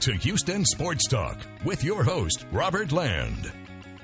to Houston Sports Talk with your host, Robert Land.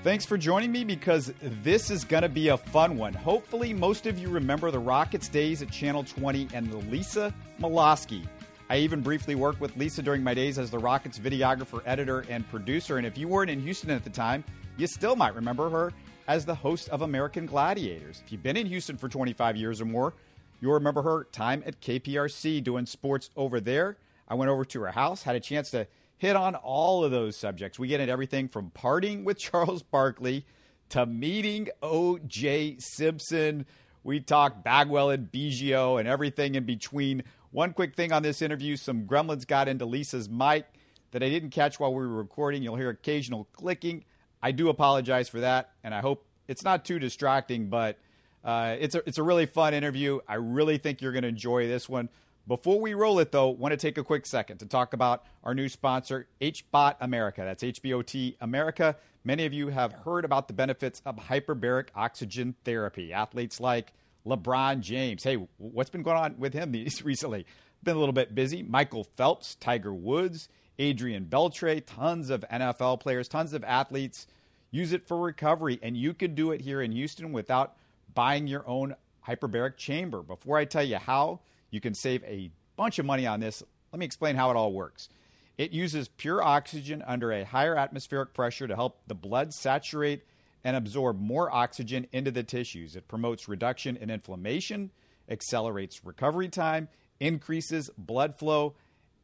Thanks for joining me because this is going to be a fun one. Hopefully, most of you remember the Rockets days at Channel 20 and the Lisa Malosky. I even briefly worked with Lisa during my days as the Rockets videographer, editor, and producer. And if you weren't in Houston at the time, you still might remember her as the host of American Gladiators. If you've been in Houston for 25 years or more, you'll remember her time at KPRC doing sports over there. I went over to her house, had a chance to hit on all of those subjects. We get into everything from partying with Charles Barkley to meeting O.J. Simpson. We talk Bagwell and Biggio and everything in between. One quick thing on this interview some gremlins got into Lisa's mic that I didn't catch while we were recording. You'll hear occasional clicking. I do apologize for that, and I hope it's not too distracting, but uh, it's, a, it's a really fun interview. I really think you're going to enjoy this one. Before we roll it, though, want to take a quick second to talk about our new sponsor, HBOT America. That's HBOT America. Many of you have heard about the benefits of hyperbaric oxygen therapy. Athletes like LeBron James. Hey, what's been going on with him these recently? Been a little bit busy. Michael Phelps, Tiger Woods, Adrian Beltre, tons of NFL players, tons of athletes use it for recovery, and you can do it here in Houston without buying your own hyperbaric chamber. Before I tell you how you can save a bunch of money on this, let me explain how it all works. It uses pure oxygen under a higher atmospheric pressure to help the blood saturate and absorb more oxygen into the tissues. It promotes reduction in inflammation, accelerates recovery time, increases blood flow,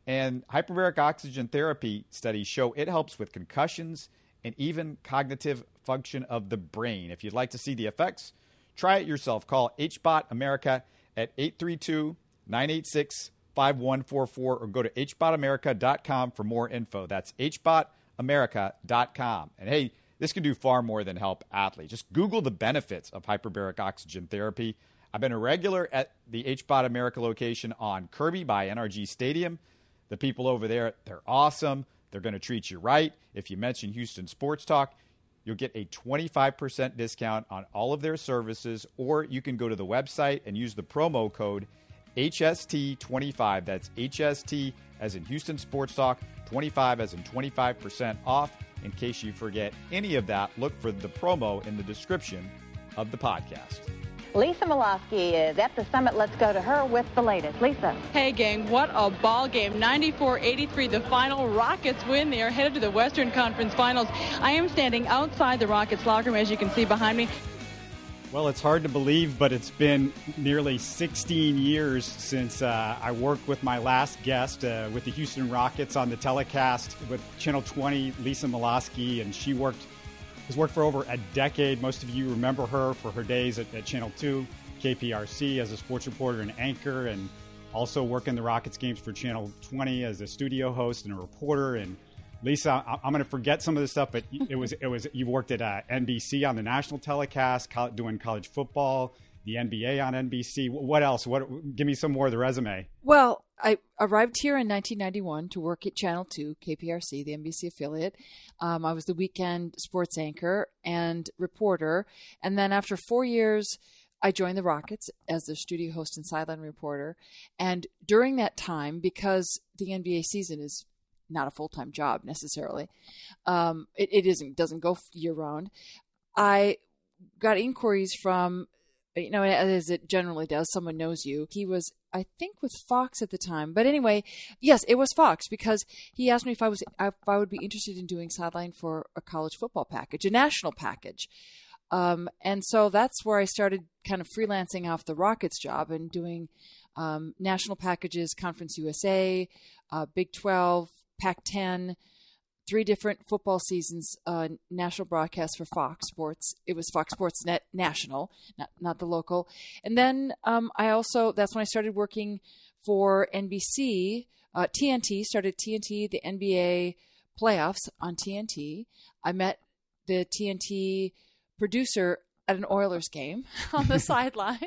and hyperbaric oxygen therapy studies show it helps with concussions and even cognitive function of the brain. If you'd like to see the effects, try it yourself. Call HBOT America at 832 986 5144 or go to hbotamerica.com for more info. That's hbotamerica.com. And hey, this can do far more than help athletes. Just Google the benefits of hyperbaric oxygen therapy. I've been a regular at the HBOT America location on Kirby by NRG Stadium. The people over there, they're awesome. They're going to treat you right. If you mention Houston Sports Talk, you'll get a 25% discount on all of their services, or you can go to the website and use the promo code HST25. That's HST as in Houston Sports Talk, 25 as in 25% off. In case you forget any of that, look for the promo in the description of the podcast. Lisa Malosky is at the summit. Let's go to her with the latest. Lisa. Hey, gang, what a ball game. 94 83, the final. Rockets win. They are headed to the Western Conference Finals. I am standing outside the Rockets locker room, as you can see behind me. Well, it's hard to believe, but it's been nearly 16 years since uh, I worked with my last guest uh, with the Houston Rockets on the telecast with Channel 20, Lisa Malosky, and she worked has worked for over a decade. Most of you remember her for her days at, at Channel 2, KPRC as a sports reporter and anchor, and also working the Rockets games for Channel 20 as a studio host and a reporter. And Lisa, I'm going to forget some of this stuff, but it was it was you worked at uh, NBC on the national telecast, doing college football the NBA on NBC. What else? What? Give me some more of the resume. Well, I arrived here in 1991 to work at Channel 2, KPRC, the NBC affiliate. Um, I was the weekend sports anchor and reporter. And then after four years, I joined the Rockets as the studio host and sideline reporter. And during that time, because the NBA season is not a full time job necessarily, um, it, it isn't doesn't go year round. I got inquiries from you know, as it generally does, someone knows you. He was, I think, with Fox at the time. But anyway, yes, it was Fox because he asked me if I was, if I would be interested in doing sideline for a college football package, a national package. Um, and so that's where I started kind of freelancing off the Rockets job and doing um, national packages, Conference USA, uh, Big 12, Pac 10 three different football seasons, uh, national broadcast for Fox Sports. It was Fox Sports Net National, not not the local. And then um, I also that's when I started working for NBC. Uh, TNT started TNT the NBA playoffs on TNT. I met the TNT producer at an Oilers game on the sideline.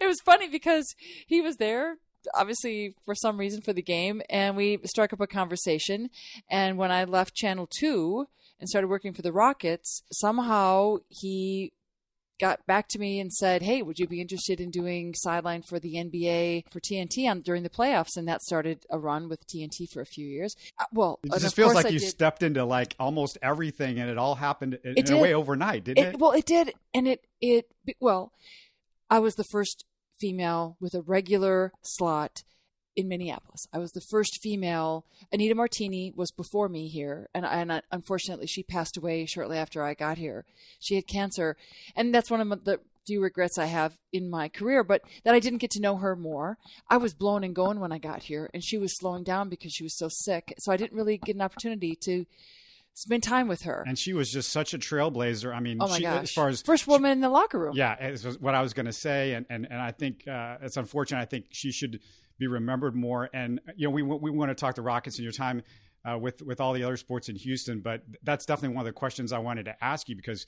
It was funny because he was there obviously for some reason for the game, and we struck up a conversation. And when I left Channel Two and started working for the Rockets, somehow he got back to me and said, "Hey, would you be interested in doing sideline for the NBA for TNT on during the playoffs?" And that started a run with TNT for a few years. Uh, well, it just feels like I you did, stepped into like almost everything, and it all happened in, in a way overnight, didn't it, it? Well, it did, and it it well, I was the first female with a regular slot in Minneapolis. I was the first female. Anita Martini was before me here, and, and uh, unfortunately, she passed away shortly after I got here. She had cancer, and that's one of the few regrets I have in my career, but that I didn't get to know her more. I was blown and going when I got here, and she was slowing down because she was so sick. So I didn't really get an opportunity to spend time with her. And she was just such a trailblazer. I mean, oh my she, gosh. as far as first woman she, in the locker room. Yeah, it's what I was going to say, and, and and I think uh, it's unfortunate. I think she should be remembered more. And you know, we we want to talk to Rockets in your time uh, with with all the other sports in Houston, but that's definitely one of the questions I wanted to ask you because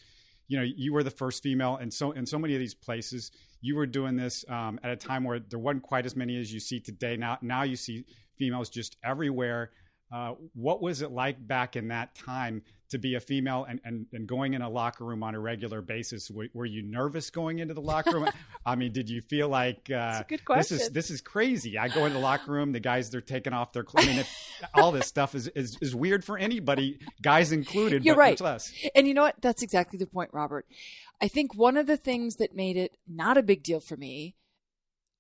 you know you were the first female, and so in so many of these places, you were doing this um, at a time where there wasn't quite as many as you see today. Now now you see females just everywhere. Uh, what was it like back in that time to be a female and, and, and going in a locker room on a regular basis? Were, were you nervous going into the locker room? I mean, did you feel like uh, this is this is crazy? I go in the locker room, the guys they're taking off their clothes. I mean, all this stuff is, is, is weird for anybody, guys included. You're right. less. And you know what? That's exactly the point, Robert. I think one of the things that made it not a big deal for me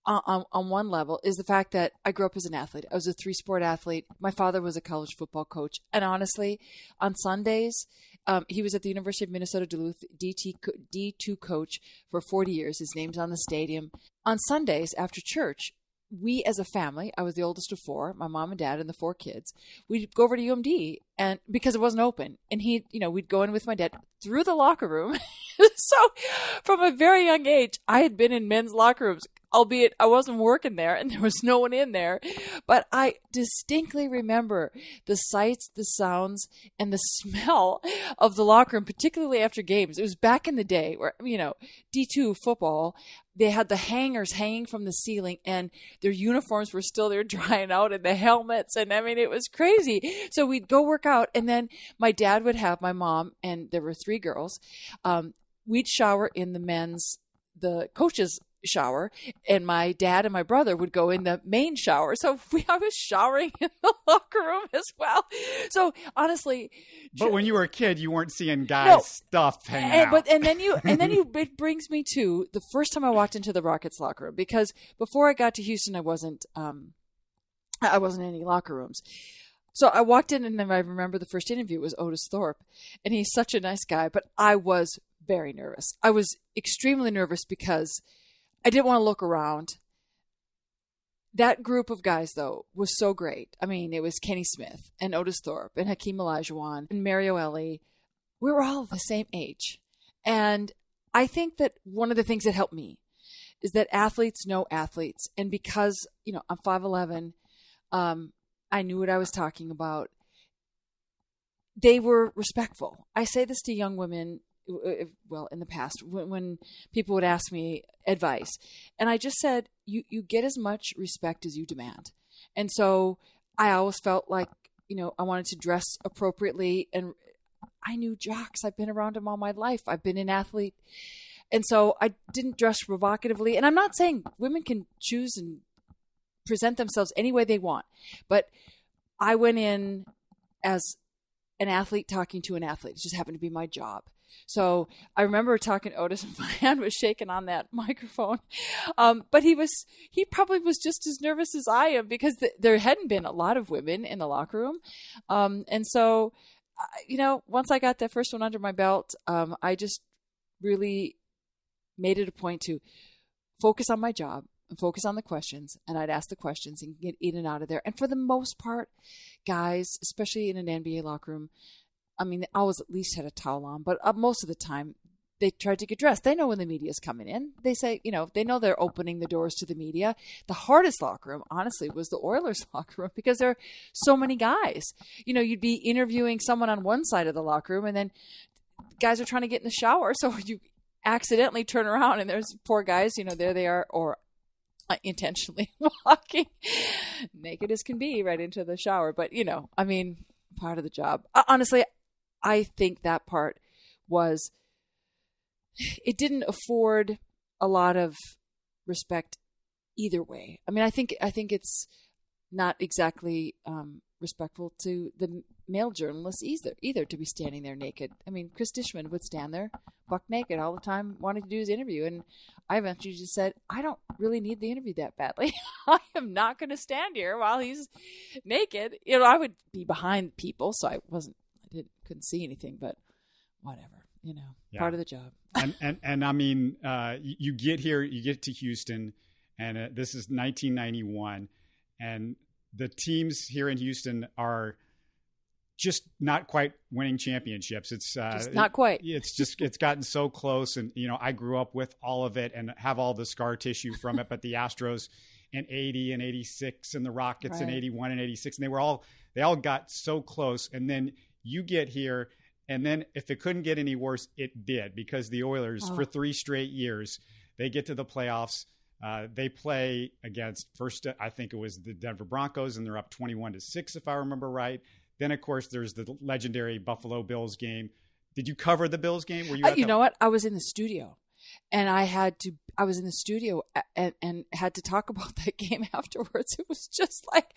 on, on one level is the fact that I grew up as an athlete. I was a three sport athlete. My father was a college football coach. And honestly, on Sundays, um, he was at the University of Minnesota Duluth DT, D2 coach for 40 years. His name's on the stadium. On Sundays after church, we as a family, I was the oldest of four, my mom and dad and the four kids, we'd go over to UMD and because it wasn't open. And he, you know, we'd go in with my dad through the locker room. so from a very young age, I had been in men's locker rooms albeit I wasn't working there and there was no one in there. But I distinctly remember the sights, the sounds, and the smell of the locker room, particularly after games. It was back in the day where, you know, D2 football, they had the hangers hanging from the ceiling and their uniforms were still there drying out and the helmets. And I mean, it was crazy. So we'd go work out and then my dad would have my mom and there were three girls. Um, we'd shower in the men's the coaches shower and my dad and my brother would go in the main shower so we, i was showering in the locker room as well so honestly but when you were a kid you weren't seeing guys no, stuff hanging and, out. but and then you and then you it brings me to the first time i walked into the rockets locker room because before i got to houston i wasn't um i wasn't in any locker rooms so I walked in, and then I remember the first interview was Otis Thorpe, and he's such a nice guy. But I was very nervous. I was extremely nervous because I didn't want to look around. That group of guys, though, was so great. I mean, it was Kenny Smith and Otis Thorpe and Hakeem Olajuwon and Mario Elie. We were all the same age. And I think that one of the things that helped me is that athletes know athletes. And because, you know, I'm 5'11, um, I knew what I was talking about. They were respectful. I say this to young women Uh, well in the past when, when, people would ask me advice. And i just said you you get as much respect as you demand. And so i always felt like you know i wanted to dress appropriately. And i knew jocks. I've been around them all my life. I've been an athlete. And so i didn't dress provocatively and i'm not saying women can choose and present themselves any way they want. But i went in as an athlete talking to an athlete. It just happened to be my job. So I remember talking to Otis, and my hand was shaking on that microphone. Um, but he was, he probably was just as nervous as I am because th- there hadn't been a lot of women in the locker room. Um, and so, you know, once I got that first one under my belt, um, I just really made it a point to focus on my job and focus on the questions. And I'd ask the questions and get in and out of there. And for the most part, guys, especially in an NBA locker room, I mean, they always at least had a towel on, but uh, most of the time they tried to get dressed. They know when the media is coming in. They say, you know, they know they're opening the doors to the media. The hardest locker room, honestly, was the Oilers locker room because there are so many guys. You know, you'd be interviewing someone on one side of the locker room and then guys are trying to get in the shower. So you accidentally turn around and there's poor guys, you know, there they are, or intentionally walking naked as can be right into the shower. But, you know, I mean, part of the job. Honestly, I think that part was it didn't afford a lot of respect either way. I mean, I think I think it's not exactly um, respectful to the male journalists either, either to be standing there naked. I mean, Cris Dishman would stand there buck naked all the time, wanting to do his interview, and I eventually just said, I don't really need the interview that badly. I am not going to stand here while he's naked. You know, I would be behind people, so I wasn't, didn't, couldn't see anything, but whatever, you know, yeah. part of the job. and, and, and I mean, uh, you, you, get here, you get to Houston, and uh, this is 1991, and the teams here in Houston are just not quite winning championships. It's uh, not quite. It's just it's gotten so close, and you know I grew up with all of it and have all the scar tissue from it. But the Astros in '80 and '86, and the Rockets right. in '81 and '86, and they were all they all got so close. And then you get here, and then if it couldn't get any worse, it did because the Oilers oh. for three straight years they get to the playoffs. Uh, they play against first, I think it was the Denver Broncos, and they're up 21 to six, if I remember right. Then, of course, there's the legendary Buffalo Bills game. Did you cover the Bills game? Were you? Uh, you the- know what? I was in the studio, and I had to. I was in the studio and, and had to talk about that game afterwards. It was just like,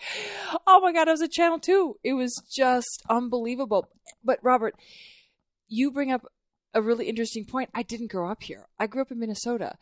oh my god! I was at Channel Two. It was just unbelievable. But Robert, you bring up a really interesting point. I didn't grow up here. I grew up in Minnesota,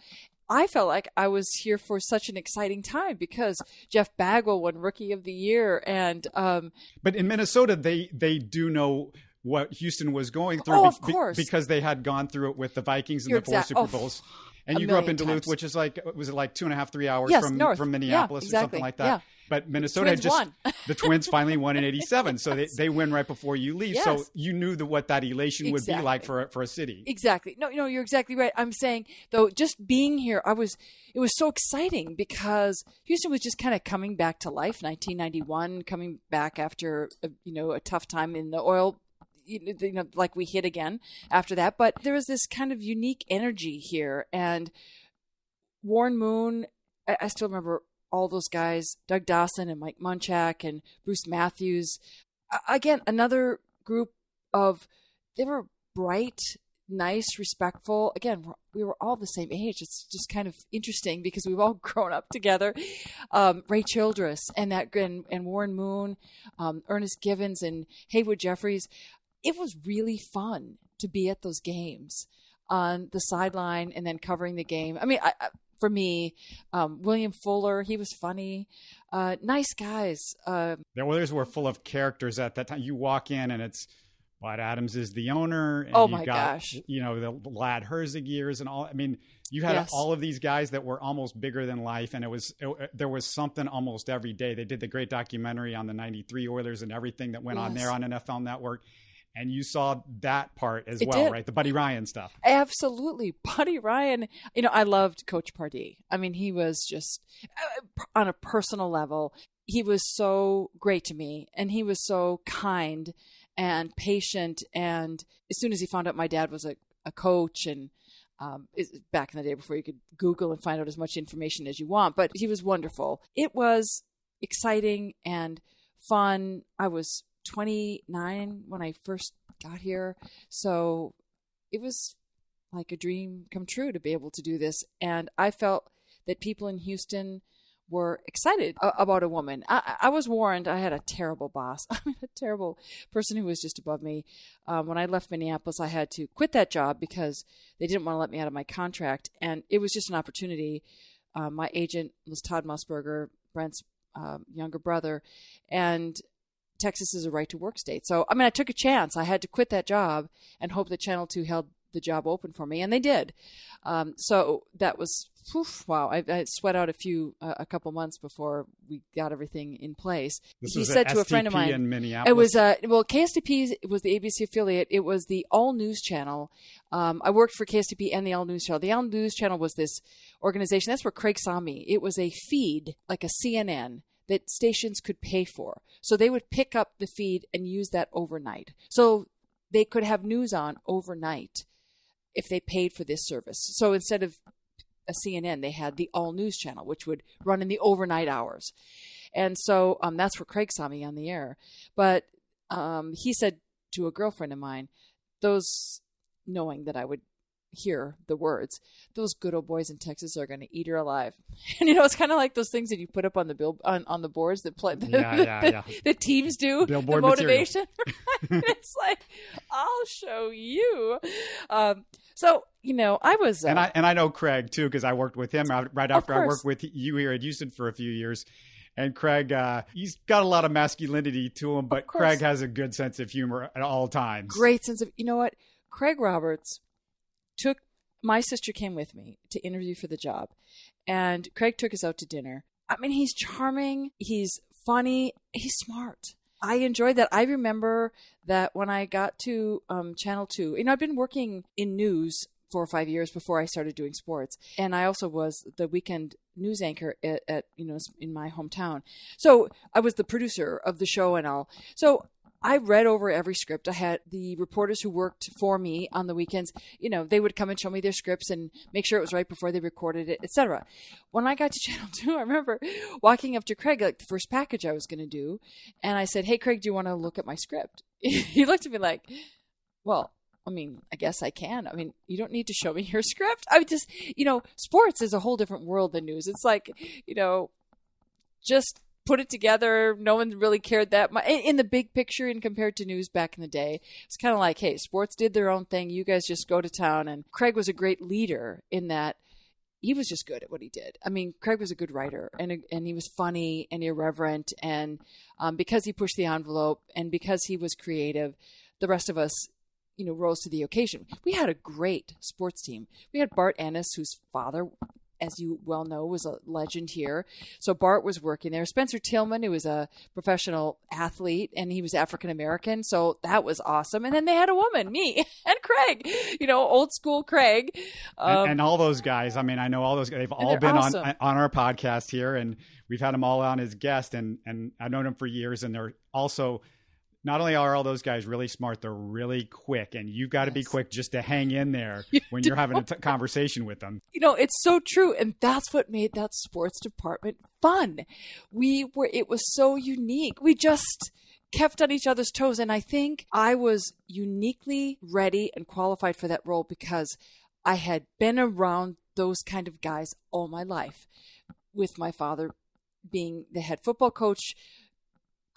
I felt like I was here for such an exciting time because Jeff Bagwell won Rookie of the Year, and um, but in Minnesota they they do know what Houston was going through oh, of course. because they had gone through it with the Vikings in the four Super oh, Bowls. Oh, and you grew up in Duluth, times. which is like was it like two and a half, three hours yes, from north. from Minneapolis yeah, exactly. or something like that. Yeah. But Minnesota had just the Twins finally won in '87, so they, they win right before you leave. Yes. So you knew the, what that elation exactly. would be like for a, for a city. Exactly. No, no, you're exactly right. I'm saying though, just being here, I was it was so exciting because Houston was just kind of coming back to life. 1991, coming back after a, you know a tough time in the oil you know, like we hit again after that. But there was this kind of unique energy here, and Warren Moon. I, still remember all those guys, Doug Dawson and Mike Munchak and Bruce Matthews. Again, another group of they were bright, nice, respectful. Again, we were all the same age. It's just kind of interesting because we've all grown up together. Um, Ray Childress and that and, and Warren Moon, um, Ernest Givens and Haywood Jeffires. It was really fun to be at those games on the sideline and then covering the game. I mean, I, for me. Um, William Fuller, he was funny. Uh, nice guys. Uh, the Oilers were full of characters at that time. You walk in and it's Bud Adams is the owner. And oh you my got, gosh! You know the Ladd Herzeg years and all. I mean, you had yes. all of these guys that were almost bigger than life, and it was it, there was something almost every day. They did the great documentary on the '93 Oilers and everything that went yes. on there on NFL Network and you saw that part as it well, did. right? The Buddy Ryan stuff. Absolutely, Buddy Ryan. You know, I loved Coach Pardee. I mean, he was just uh, on a personal level. He was so great to me, and he was so kind and patient. And as soon as he found out my dad was a, a coach and um, back in the day before you could Google and find out as much information as you want, but he was wonderful. It was exciting and fun. I was 29 when I first got here. So it was like a dream come true to be able to do this. And I felt that people in Houston were excited about a woman. I, I was warned. I had a terrible boss. I mean, a terrible person who was just above me. Um, when I left Minneapolis, I had to quit that job because they didn't want to let me out of my contract, and it was just an opportunity. Uh, my agent was Todd Musburger, Brent's um, younger brother, and Texas is a right to work state. So, I mean, I took a chance. I had to quit that job and hope that Channel 2 held the job open for me, and they did. Um, so that was, wow, I, I, sweat out a few, uh, a couple months before we got everything in place. This he said to STP a friend of mine, in Minneapolis. it was, uh, well, KSTP was the ABC affiliate. It was the All News Channel. Um, I worked for KSTP and the All News Channel. The All News Channel was this organization. That's where Craig saw me. It was a feed, like a CNN that stations could pay for. So they would pick up the feed and use that overnight. So they could have news on overnight if they paid for this service. So instead of a CNN, they had the All News channel, which would run in the overnight hours. And so um, that's where Craig saw me on the air. But um, he said to a girlfriend of mine, those knowing that I would hear the words, those good old boys in Texas are going to eat her alive. And you know, it's kind of like those things that you put up on the bill on, on the boards that play the, Yeah, yeah, yeah. the teams do Billboard the motivation. it's like I'll show you. Um, so you know, I was uh, And I and I know Craig too because I worked with him right after I worked with you here at Houston for a few years. And Craig, uh, he's got a lot of masculinity to him, but. Craig has a good sense of humor at all times. great sense of you know what craig roberts took my sister came with me to interview for the job and craig took us out to dinner i mean he's charming he's funny he's smart i enjoyed that i remember that when i got to um, channel 2 you know i've been working in news four or five years before I started doing sports, and I also was the weekend news anchor at, at you know in my hometown. So I was the producer of the show and all. So I read over every script. I had the reporters who worked for me on the weekends, you know, they would come and show me their scripts and make sure it was right before they recorded it, etc. When I got to Channel 2, I remember walking up to Craig, like the first package I was going to do, and I said, Hey, Craig, do you want to look at my script? he looked at me like, Well, I mean, I guess I can. I mean, you don't need to show me your script. I just, you know, sports is a whole different world than news. It's like, you know, just put it together. No one really cared that much in the big picture and compared to news back in the day. It's kind of like, hey, sports did their own thing. You guys just go to town. And Craig was a great leader in that he was just good at what he did. I mean, Craig was a good writer, and and he was funny and irreverent, and um, because he pushed the envelope and because he was creative, the rest of us, you know, rose to the occasion. We had a great sports team. We had Bart Ennis, whose father, as you well know, was a legend here. So Bart was working there. Spencer Tillman, who was a professional athlete, and he was African American, so that was awesome. And then they had a woman, me, and Craig, you know, old school Craig. and, Um, and all those guys. I mean, I know all those. They've all been awesome. on on our podcast here, and we've had them all on as guests, and and I've known them for years, and they're also. Not only are all those guys really smart, they're really quick, and you've got to be quick just to hang in there You when you're having a t- conversation with them. you know, it's so true. And that's what made that sports department fun. We were, it was so unique. We just kept on each other's toes. And I think I was uniquely ready and qualified for that role because I had been around those kind of guys all my life, with my father being the head football coach.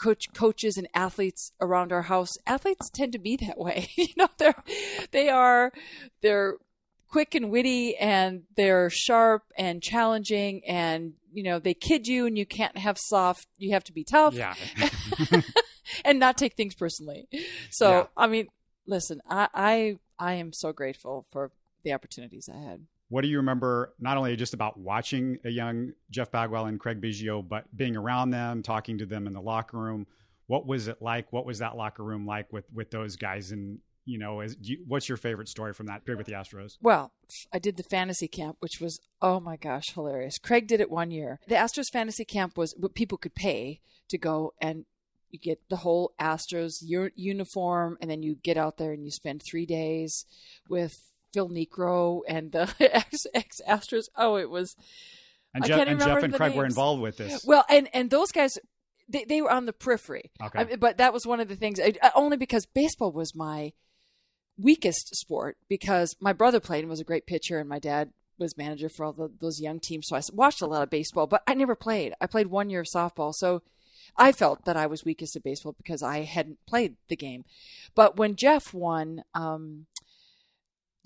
Coach, coaches and athletes around our house. Athletes tend to be that way. you know, they're they are they're quick and witty and they're sharp and challenging and you know they kid you and you can't have soft you have to be tough Yeah, and not take things personally so Yeah. i mean listen I, I i am so grateful for the opportunities i had what do you remember? Not only just about watching a young Jeff Bagwell and Craig Biggio, but being around them, talking to them in the locker room. What was it like? What was that locker room like with with those guys? And you know, you, what's your favorite story from that period with the Astros? Well, I did the fantasy camp, which was oh my gosh, hilarious. Craig did it one year. The Astros fantasy camp was what people could pay to go and you get the whole Astros uniform, and then you get out there and you spend three days with Phil Niekro and the ex ex Astros. Oh, it was And Jeff and Jeff and Craig were involved with this. well, and and those guys, they they were on the periphery. Okay. I but that was one of the things. I, only because baseball was my weakest sport because my brother played and was a great pitcher, and my dad was manager for all the, those young teams. So I watched a lot of baseball, but I never played. I played one year of softball, so I felt that I was weakest at baseball because I hadn't played the game. But when Jeff won, um,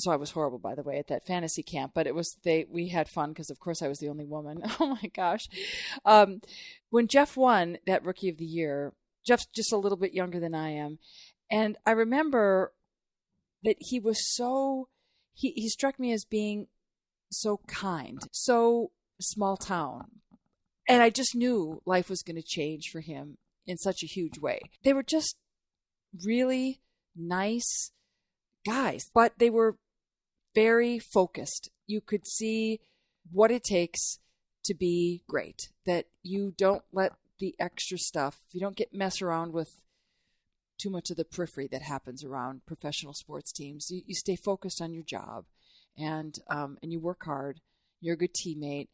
so I was horrible, by the way, at that fantasy camp. But it was they we had fun because, of course, I was the only woman. Oh my gosh! Um, when Jeff won that Rookie of the Year, Jeff's just a little bit younger than I am, and I remember that he was so he he struck me as being so kind, so small town, and I just knew life was going to change for him in such a huge way. They were just really nice guys, but they were very focused. You could see what it takes to be great, that you don't let the extra stuff, you don't get mess around with too much of the periphery that happens around professional sports teams. You, you stay focused on your job and um, and you work hard. You're a good teammate.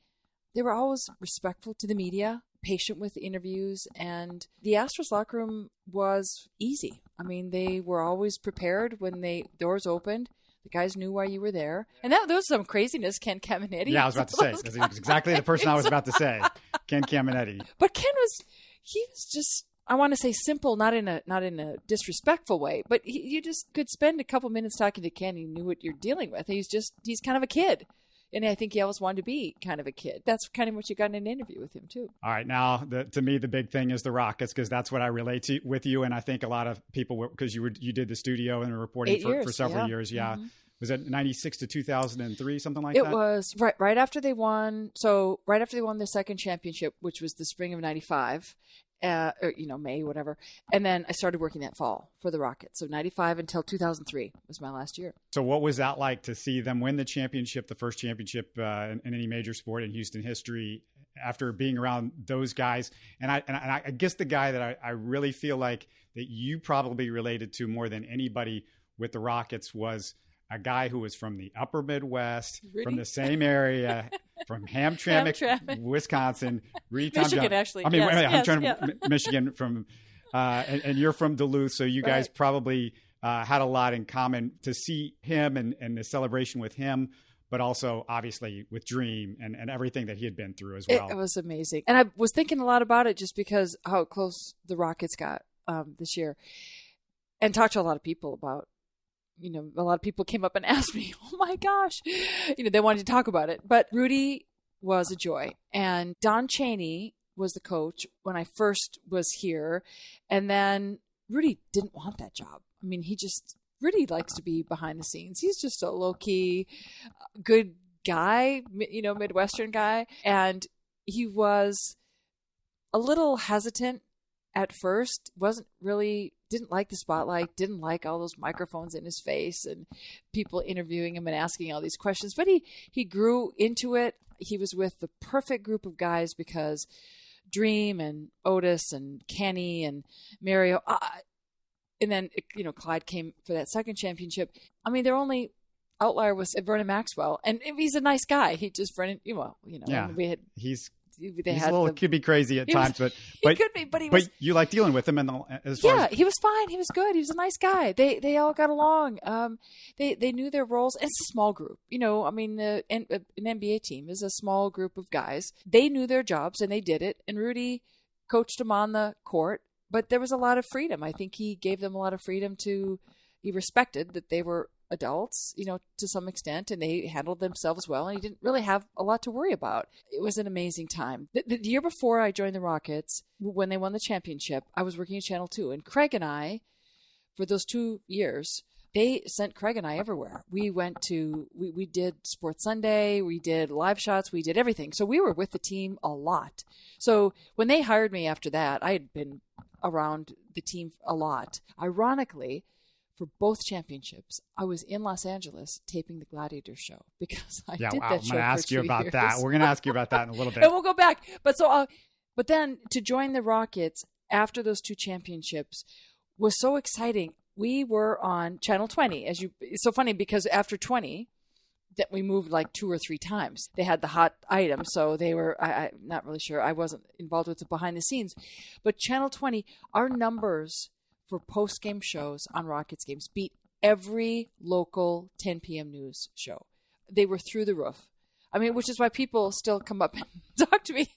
They were always respectful to the media, patient with interviews, and the Astros locker room was easy. I mean, they were always prepared when they doors opened. The guys knew why you were there, and that there was some craziness. Ken Caminiti. Yeah, I was about to say he was exactly the person I was about to say. Ken Caminiti. But Ken was he was just I want to say simple, not in a not in a disrespectful way, but he, you just could spend a couple minutes talking to Ken. He knew what you're dealing with. He's just he's kind of a kid, and I think he always wanted to be kind of a kid. That's kind of what you got in an interview with him too. All right, now the, to me the big thing is the Rockets because that's what I relate to with you, and I think a lot of people because you were you did the studio and reporting for, for, several yeah. years, yeah. Mm-hmm. Was it ninety six to two thousand and three, something like it that? It was right right after they won. So right after they won their second championship, which was the spring of ninety five, uh, or, you know, May, whatever. And then I started working that fall for the Rockets. So 95 until 2003 was my last year. So what was that like to see them win the championship, the first championship uh, in, in, any major sport in Houston history after being around those guys? And I, and I, I guess the guy that I, I really feel like that you probably related to more than anybody with the Rockets was – a guy who was from the upper Midwest, from the same area, from Hamtramck, Hamtramck. Wisconsin. Rudy Michigan, actually. I mean, yes, yes, Hamtramck, yeah. Michigan from, uh, and, and, you're from Duluth, so you guys probably uh, had a lot in common to see him and, and the celebration with him but also obviously with Dream and, and everything that he had been through as well. It, it, was amazing. And I was thinking a lot about it just because how close the Rockets got um, this year and talked to a lot of people about you know, a lot of people came up and asked me, "Oh my gosh," you know, they wanted to talk about it. But Rudy was a joy, and Don Chaney was the coach when I first was here, and then Rudy didn't want that job. I mean, he just Rudy likes to be behind the scenes. He's just a low key, uh, good guy, you know, Midwestern guy, and he was a little hesitant at first. wasn't really didn't like the spotlight, didn't like all those microphones in his face and people interviewing him and asking all these questions. But he he grew into it. He was with the perfect group of guys because Dream and Otis and Kenny and Mario, uh, and then you know Clyde came for that second championship. I mean, their only outlier was Vernon Maxwell, and he's a nice guy. He just Vernon, well, you know, yeah, we had he's they He's had a little the, could be crazy at times, was, but but he could be, but he but was, you like dealing with him and as yeah, as, he was fine. He was good. He was a nice guy. They they all got along. Um, they they knew their roles. It's a small group, you know. I mean, the, an, an NBA team is a small group of guys. They knew their jobs and they did it. And Rudy coached them on the court, but there was a lot of freedom. I think he gave them a lot of freedom to. He respected that they were adults, you know, to some extent, and they handled themselves well, and he didn't really have a lot to worry about. It was an amazing time. The, the, year before I joined the Rockets, when they won the championship, I was working at Channel 2, and Craig and I, for those two years, they sent Craig and I everywhere. We went to, we, we did Sports Sunday, we did live shots, we did everything. So we were with the team a lot. So when they hired me after that, I had been around the team a lot. Ironically, for both championships, I was in Los Angeles taping the Gladiator show because I yeah, did wow, that show. I'm going to ask you about years. that. We're going to ask you about that in a little bit. and we'll go back. But so, uh, but then to join the Rockets after those two championships was so exciting. We were on Channel 20, as you. It's so funny because after 20, that we moved like two or three times. They had the hot item, so they were. I, I'm not really sure. I wasn't involved with the behind the scenes, but Channel 20, our numbers for post game shows on Rockets games beat every local 10 p.m. news show. They were through the roof. I mean, which is why people still come up and talk to me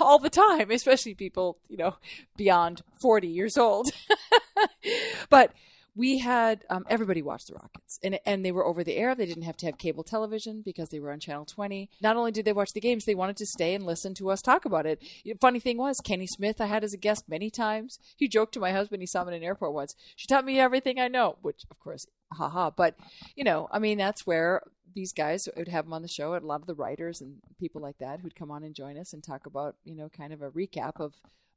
all the time, especially people, you know, beyond 40 years old. but we had um, everybody watched the Rockets, and and they were over the air. They didn't have to have cable television because they were on Channel 20. Not only did they watch the games, they wanted to stay and listen to us talk about it. Funny thing was, Kenny Smith I had as a guest many times. He joked to my husband. He saw me in an airport once. She taught me everything I know, which of course, haha. But you know, I mean, that's where these guys would have them on the show, and a lot of the writers and people like that who'd come on and join us and talk about, you know, kind of a recap of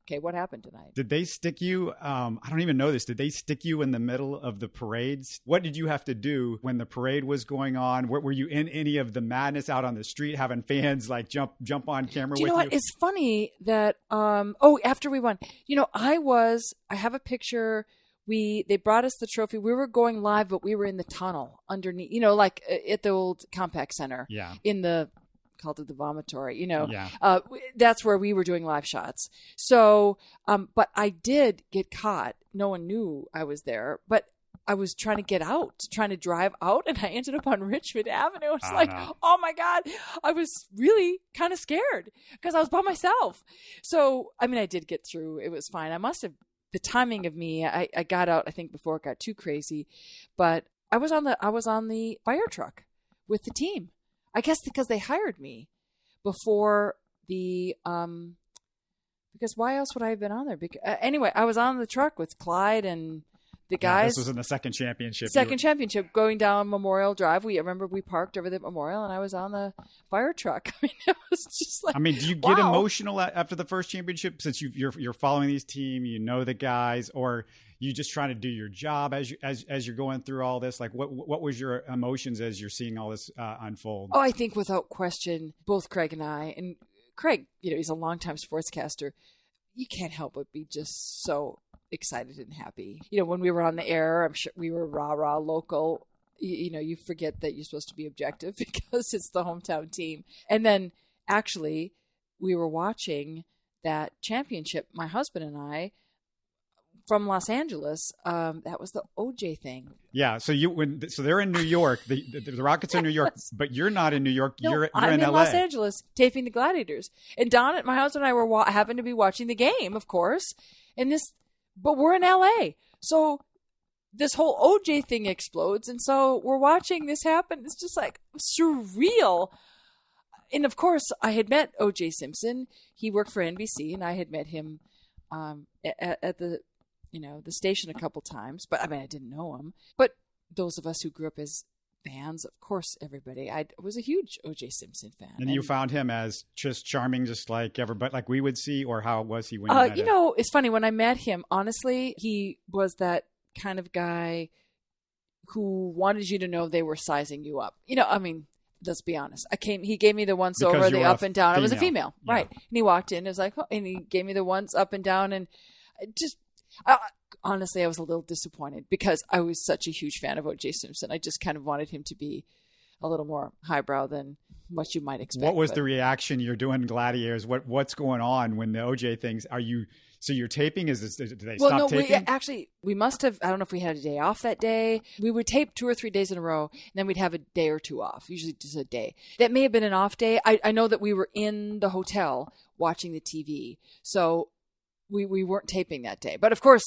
okay, what happened tonight? Did they stick you? Um, I don't even know this. Did they stick you in the middle of the parades? What did you have to do when the parade was going on? Were, were you in any of the madness out on the street, having fans like jump jump on camera? Do you know what? You? It's funny that um, oh, after we won, you know, I was. I have a picture we they brought us the trophy. We were going live, but we were in the tunnel underneath, you know, like uh, at the old Compaq Center. Yeah. In the called it the vomitory. You know, yeah. uh, that's where we were doing live shots. So, um, but I did get caught. No one knew I was there, but I was trying to get out, trying to drive out, and I ended up on Richmond Avenue. It's like, no. oh my God. I was really kind of scared because I was by myself. So, I mean, I did get through. It was fine. I must have, the timing of me, I, I got out, I think, before it got too crazy. But I was on the, I was on the fire truck with the team. I guess because they hired me before the, um, because why else would I have been on there? Because, uh, anyway, I was on the truck with Clyde and the Yeah, guys. this was in the second championship. Second were- championship going down Memorial Drive. We I remember we parked over the memorial, and I was on the fire truck. I mean, it was just like I mean, do you get wow. emotional after the first championship since you, you're you're following these team, you know the guys, or you just trying to do your job as you as as you're going through all this? Like, what what was your emotions as you're seeing all this uh, unfold? Oh, I think without question, both Craig and I, and Craig, you know, he's a longtime sportscaster. You can't help but be just so excited and happy. You know, when we were on the air, I'm sure we were rah rah local. You, you know, you forget that you're supposed to be objective because it's the hometown team. And then actually, we were watching that championship. My husband and I from Los Angeles. Um, that was the OJ thing. Yeah, so you when so they're in New York, the the, the Rockets are in New York, but you're not in New York. No, you're you're I'm in, in, LA. Los Angeles taping the Gladiators, and Don, my husband and I were wa- happened to be watching the game, of course. And this, but we're in LA, so this whole OJ thing explodes, and so we're watching this happen. It's just like surreal. And of course, I had met OJ Simpson. He worked for NBC, and I had met him um, at, at the, you know, the station a couple times. But I mean, I didn't know him. But those of us who grew up as fans, of course, everybody. I was a huge OJ Simpson fan. And you found him as just charming, just like everybody, like we would see, or how was he when you Uh, you him? know, it's funny when I met him. Honestly, he was that kind of guy who wanted you to know they were sizing you up. You know, I mean, let's be honest. I came. He gave me the once Because over, the up and down. I was a female. female, Yeah. right? And he walked in. It was like, oh, and he gave me the once up and down, and just. I, honestly, I was a little disappointed because I was such a huge fan of O.J. Simpson. I just kind of wanted him to be a little more highbrow than what you might expect. what was but- the reaction? You're doing Gladiators. What what's going on when the OJ things? Are you so you're taping? Is this? Did they well, stop no, we taping? actually we must have. I don't know if we had a day off that day. We would tape two or three days in a row, and then we'd have a day or two off. Usually just a day. That may have been an off day. I, I know that we were in the hotel watching the TV, so we we weren't taping that day. But of course,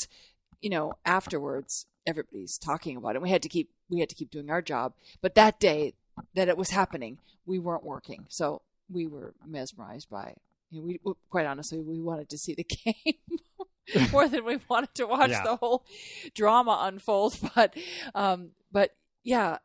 you know, afterwards everybody's talking about it. We had to keep we had to keep doing our job. But that day that it was happening, we weren't working, so we were mesmerized by. You know, we quite honestly we wanted to see the game more than we wanted to watch Yeah. the whole drama unfold. But, um, but yeah,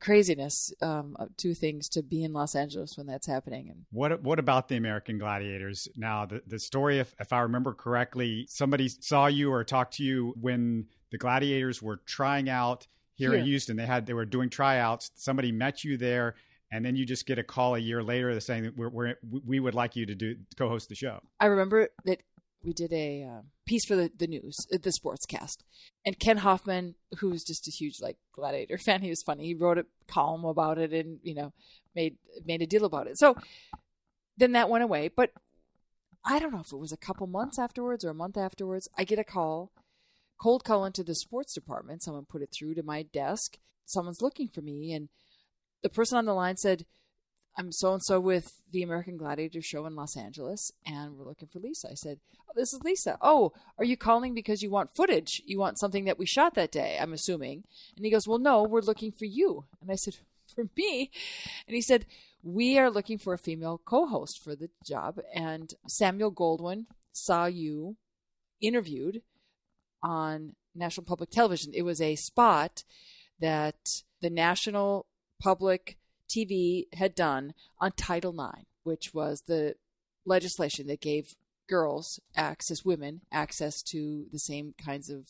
craziness. Um, two things to be in Los Angeles when that's happening, and What what about the American Gladiators? Now, the, the story, if, if I remember correctly, somebody saw you or talked to you when the Gladiators were trying out here in Houston. They had they were doing tryouts. Somebody met you there, and then you just get a call a year later saying that we're, we're we would like you to do co-host the show. I remember that we did a uh, piece for the, the news, uh, the sportscast, and Ken Hoffman, who's just a huge like Gladiator fan, he was funny. He wrote a column about it, and you know, made made a deal about it. So then that went away, but I don't know if it was a couple months afterwards or a month afterwards. I get a call, cold call into the sports department. Someone put it through to my desk. Someone's looking for me, and the person on the line said, I'm so and so with the American Gladiator show in Los Angeles, and we're looking for Lisa. I said, oh, This is Lisa. Oh, are you calling because you want footage? You want something that we shot that day, I'm assuming. And he goes, Well, no, we're looking for you. And I said, For me? And he said, We are looking for a female co host for the job. And Samuel Goldwyn saw you interviewed on National Public Television. It was a spot that the National Public TV had done on Title IX, which was the legislation that gave girls access, women access to the same kinds of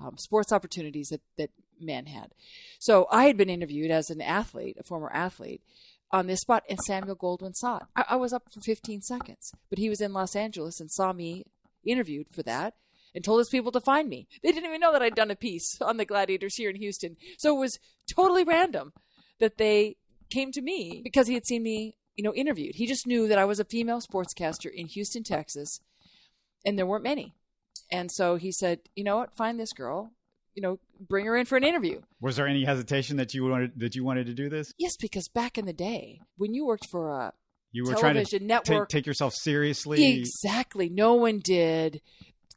um, sports opportunities that, that men had. So I had been interviewed as an athlete, a former athlete, on this spot, and Samuel Goldwyn saw it. I, I was up for 15 seconds, but he was in Los Angeles and saw me interviewed for that and told his people to find me. They didn't even know that I'd done a piece on the Gladiators here in Houston. So it was totally random that they came to me because he had seen me, you know, interviewed. He just knew that I was a female sportscaster in Houston, Texas, and there weren't many. And so he said, "You know what? Find this girl. You know, bring her in for an interview. Was there any hesitation that you wanted that you wanted to do this? Yes, because back in the day, when you worked for a You were trying to take, take yourself seriously. exactly, no one did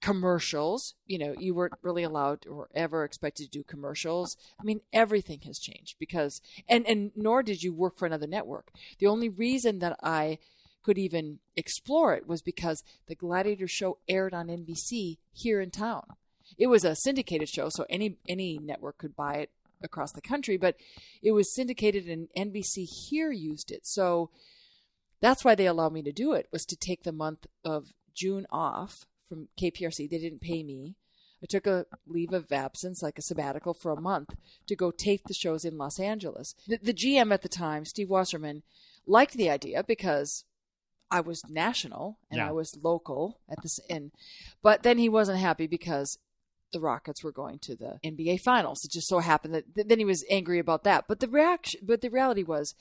commercials. You know, you weren't really allowed or ever expected to do commercials. I mean, everything has changed because, and and nor did you work for another network. The only reason that I could even explore it was because the Gladiator show aired on NBC here in town. It was a syndicated show, so any any network could buy it across the country, but it was syndicated and NBC here used it. So that's why they allowed me to do it was to take the month of June off from KPRC. They didn't pay me. I took a leave of absence, like a sabbatical, for a month to go tape the shows in Los Angeles. The, the GM at the time, Steve Wasserman, liked the idea because I was national and Yeah. I was local at this inn, but then he wasn't happy because the Rockets were going to the NBA Finals. It just so happened that th- then he was angry about that. But the reaction, but the reality was,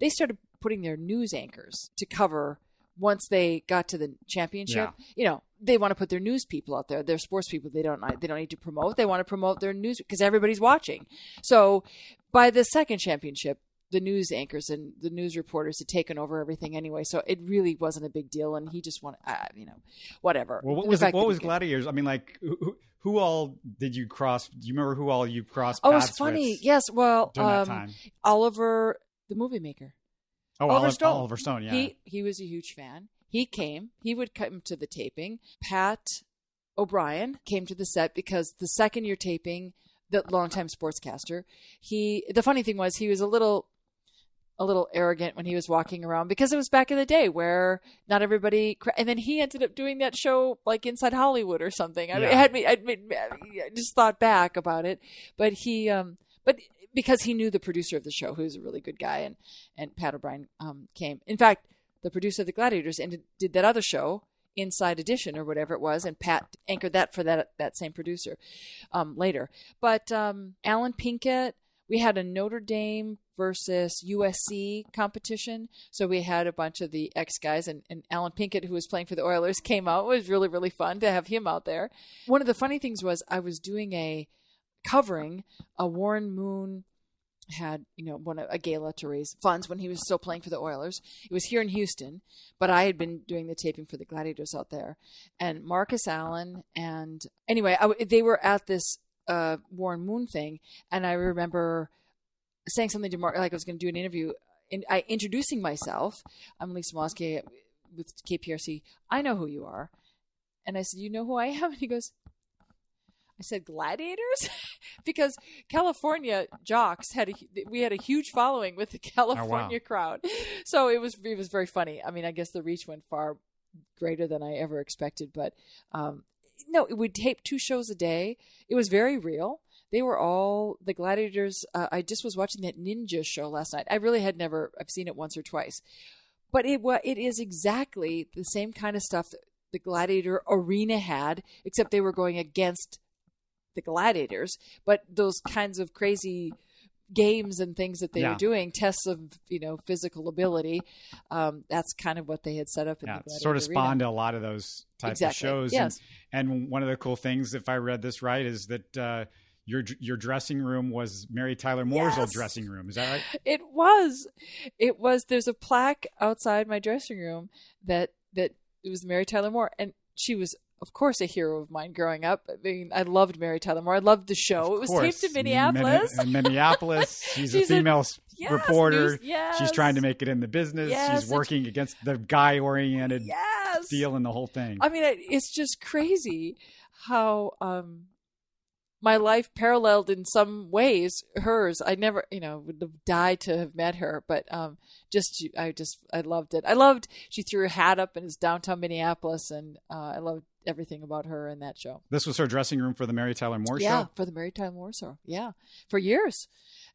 they started putting their news anchors to cover once they got to the championship. You know, they want to put their news people out there, their sports people. They don't they don't need to promote. They want to promote their news because everybody's watching. So by the second championship. The news anchors and the news reporters had taken over everything anyway, so it really wasn't a big deal. And he just wanted, uh, you know, whatever. well, what The was fact what was Gladiators? I mean, like who, who- all did you cross? Do you remember who all you crossed? Oh, it's funny. Yes, well, um, time. Oliver, the movie maker. Oh, Oliver Oliver Stone. Oliver Stone. Yeah. He he was a huge fan. He came. He would come to the taping. Pat O'Brien came to the set because the second year taping, the longtime sportscaster, he the funny thing was he was a little a little arrogant when he was walking around because it was back in the day where not everybody and then he ended up doing that show like inside hollywood or something i mean, it had me I, mean, I just thought back about it but he um but because he knew the producer of the show who's a really good guy and and pat o'brien um came in fact the producer of the gladiators and did that other show inside edition or whatever it was and pat anchored that for that that same producer um later but um allen pinkett we had a Notre Dame versus USC competition. So we had a bunch of the ex guys, and, and Allen Pinkett, who was playing for the Oilers, came out. It was really, really fun to have him out there. One of the funny things was I was doing a covering a Warren Moon had you know one of a gala to raise funds when he was still playing for the Oilers. It was here in Houston, but I had been doing the taping for the Gladiators out there, and Marcus Allen and anyway, I, they were at this uh, Warren Moon thing, and I remember saying something to Mark, like I was going to do an interview, and I introducing myself. I'm Lisa Mosky with KPRC. I know who you are, and I said, "You know who I am?" And he goes. I said gladiators because California jocks had a we had a huge following with the California crowd, so it was it was very funny. I mean, I guess the reach went far greater than I ever expected, but um, no, it would tape two shows a day. It was very real. They were all the gladiators. Uh, I just was watching that ninja show last night. I really had never. I've seen it once or twice, but it it is exactly the same kind of stuff that the gladiator arena had, except they were going against the gladiators. But those kinds of crazy games and things that they Yeah. were doing, tests of you know physical ability. Um, that's kind of what they had set up in yeah, the sort of arena. spawned a lot of those types Exactly, of shows. yes. And, and one of the cool things, if I read this right, is that uh, your your dressing room was Mary Tyler Moore's old dressing room. Is that right? It was. It was. There's a plaque outside my dressing room that that it was Mary Tyler Moore, and she was, of course, a hero of mine growing up. I mean, I loved Mary Tyler Moore. I loved the show. it was course. taped in Minneapolis. Min- in Minneapolis. She's, She's a a- female s- Yes, reporter. news- yes. She's trying to make it in the business. Yes, She's and working against the guy oriented yes. deal in the whole thing. I mean, it- it's just crazy how um, my life paralleled in some ways hers. I never, you know, would have died to have met her, but um, just I just I loved it. I loved she threw her hat up in his downtown Minneapolis, and uh, I loved everything about her in that show. this was her dressing room for the Mary Tyler Moore yeah, show. Yeah, for the Mary Tyler Moore show. Yeah, for years.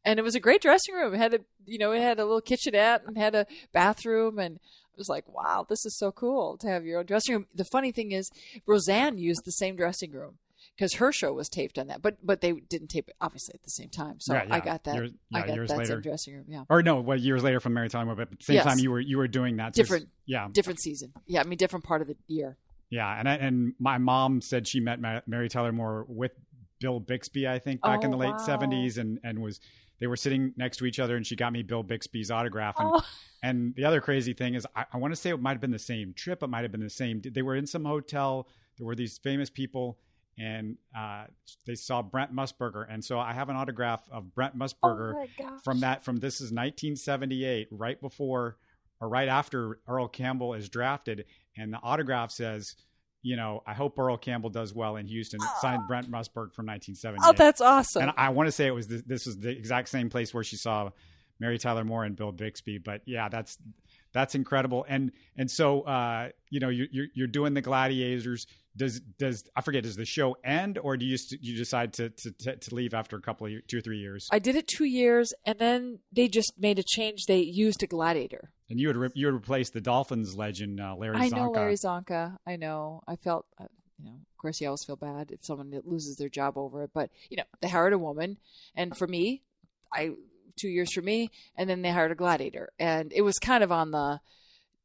And it was a great dressing room. It had a, you know, it had a little kitchenette and had a bathroom, and it was like, wow, this is so cool to have your own dressing room. The funny thing is, Roseanne used the same dressing room because her show was taped on that, but but they didn't tape it obviously at the same time. So Right, yeah. I got that. Years- I got years that later. same dressing room. Yeah, Or no, well, years later from Mary Tyler Moore, but at the same Yes. time you were you were doing that. Different. Yeah, different season. Yeah, I mean different part of the year. Yeah, and I, and my mom said she met Mary Tyler Moore with Bill Bixby, I think, back in Oh, the late wow. '70s, and and was they were sitting next to each other, and she got me Bill Bixby's autograph. And, Oh. and the other crazy thing is, I, I want to say it might have been the same trip. It might have been the same. They were in some hotel. There were these famous people, and uh, they saw Brent Musburger, and so I have an autograph of Brent Musburger Oh from that. From this is 1978, right before or right after Earl Campbell is drafted, and the autograph says. You know, I hope Earl Campbell does well in Houston. Signed Brent Musburg from 1970. Oh, that's awesome. And I want to say it was this, this was the exact same place where she saw Mary Tyler Moore and Bill Bixby. But yeah, that's that's incredible. And and so uh, you know you, you're you're doing the gladiators. Does does I forget? Does the show end, or do you you decide to, to to to leave after a couple of two or three years? I did it two years, and then they just made a change. They used a gladiator. And you would re- you would replace the Dolphins legend uh, Larry I Csonka. know Larry Csonka. I know. I felt, uh, you know, of course, you always feel bad if someone loses their job over it. But you know, they hired a woman, and for me, I two years for me, and then they hired a gladiator, and it was kind of on the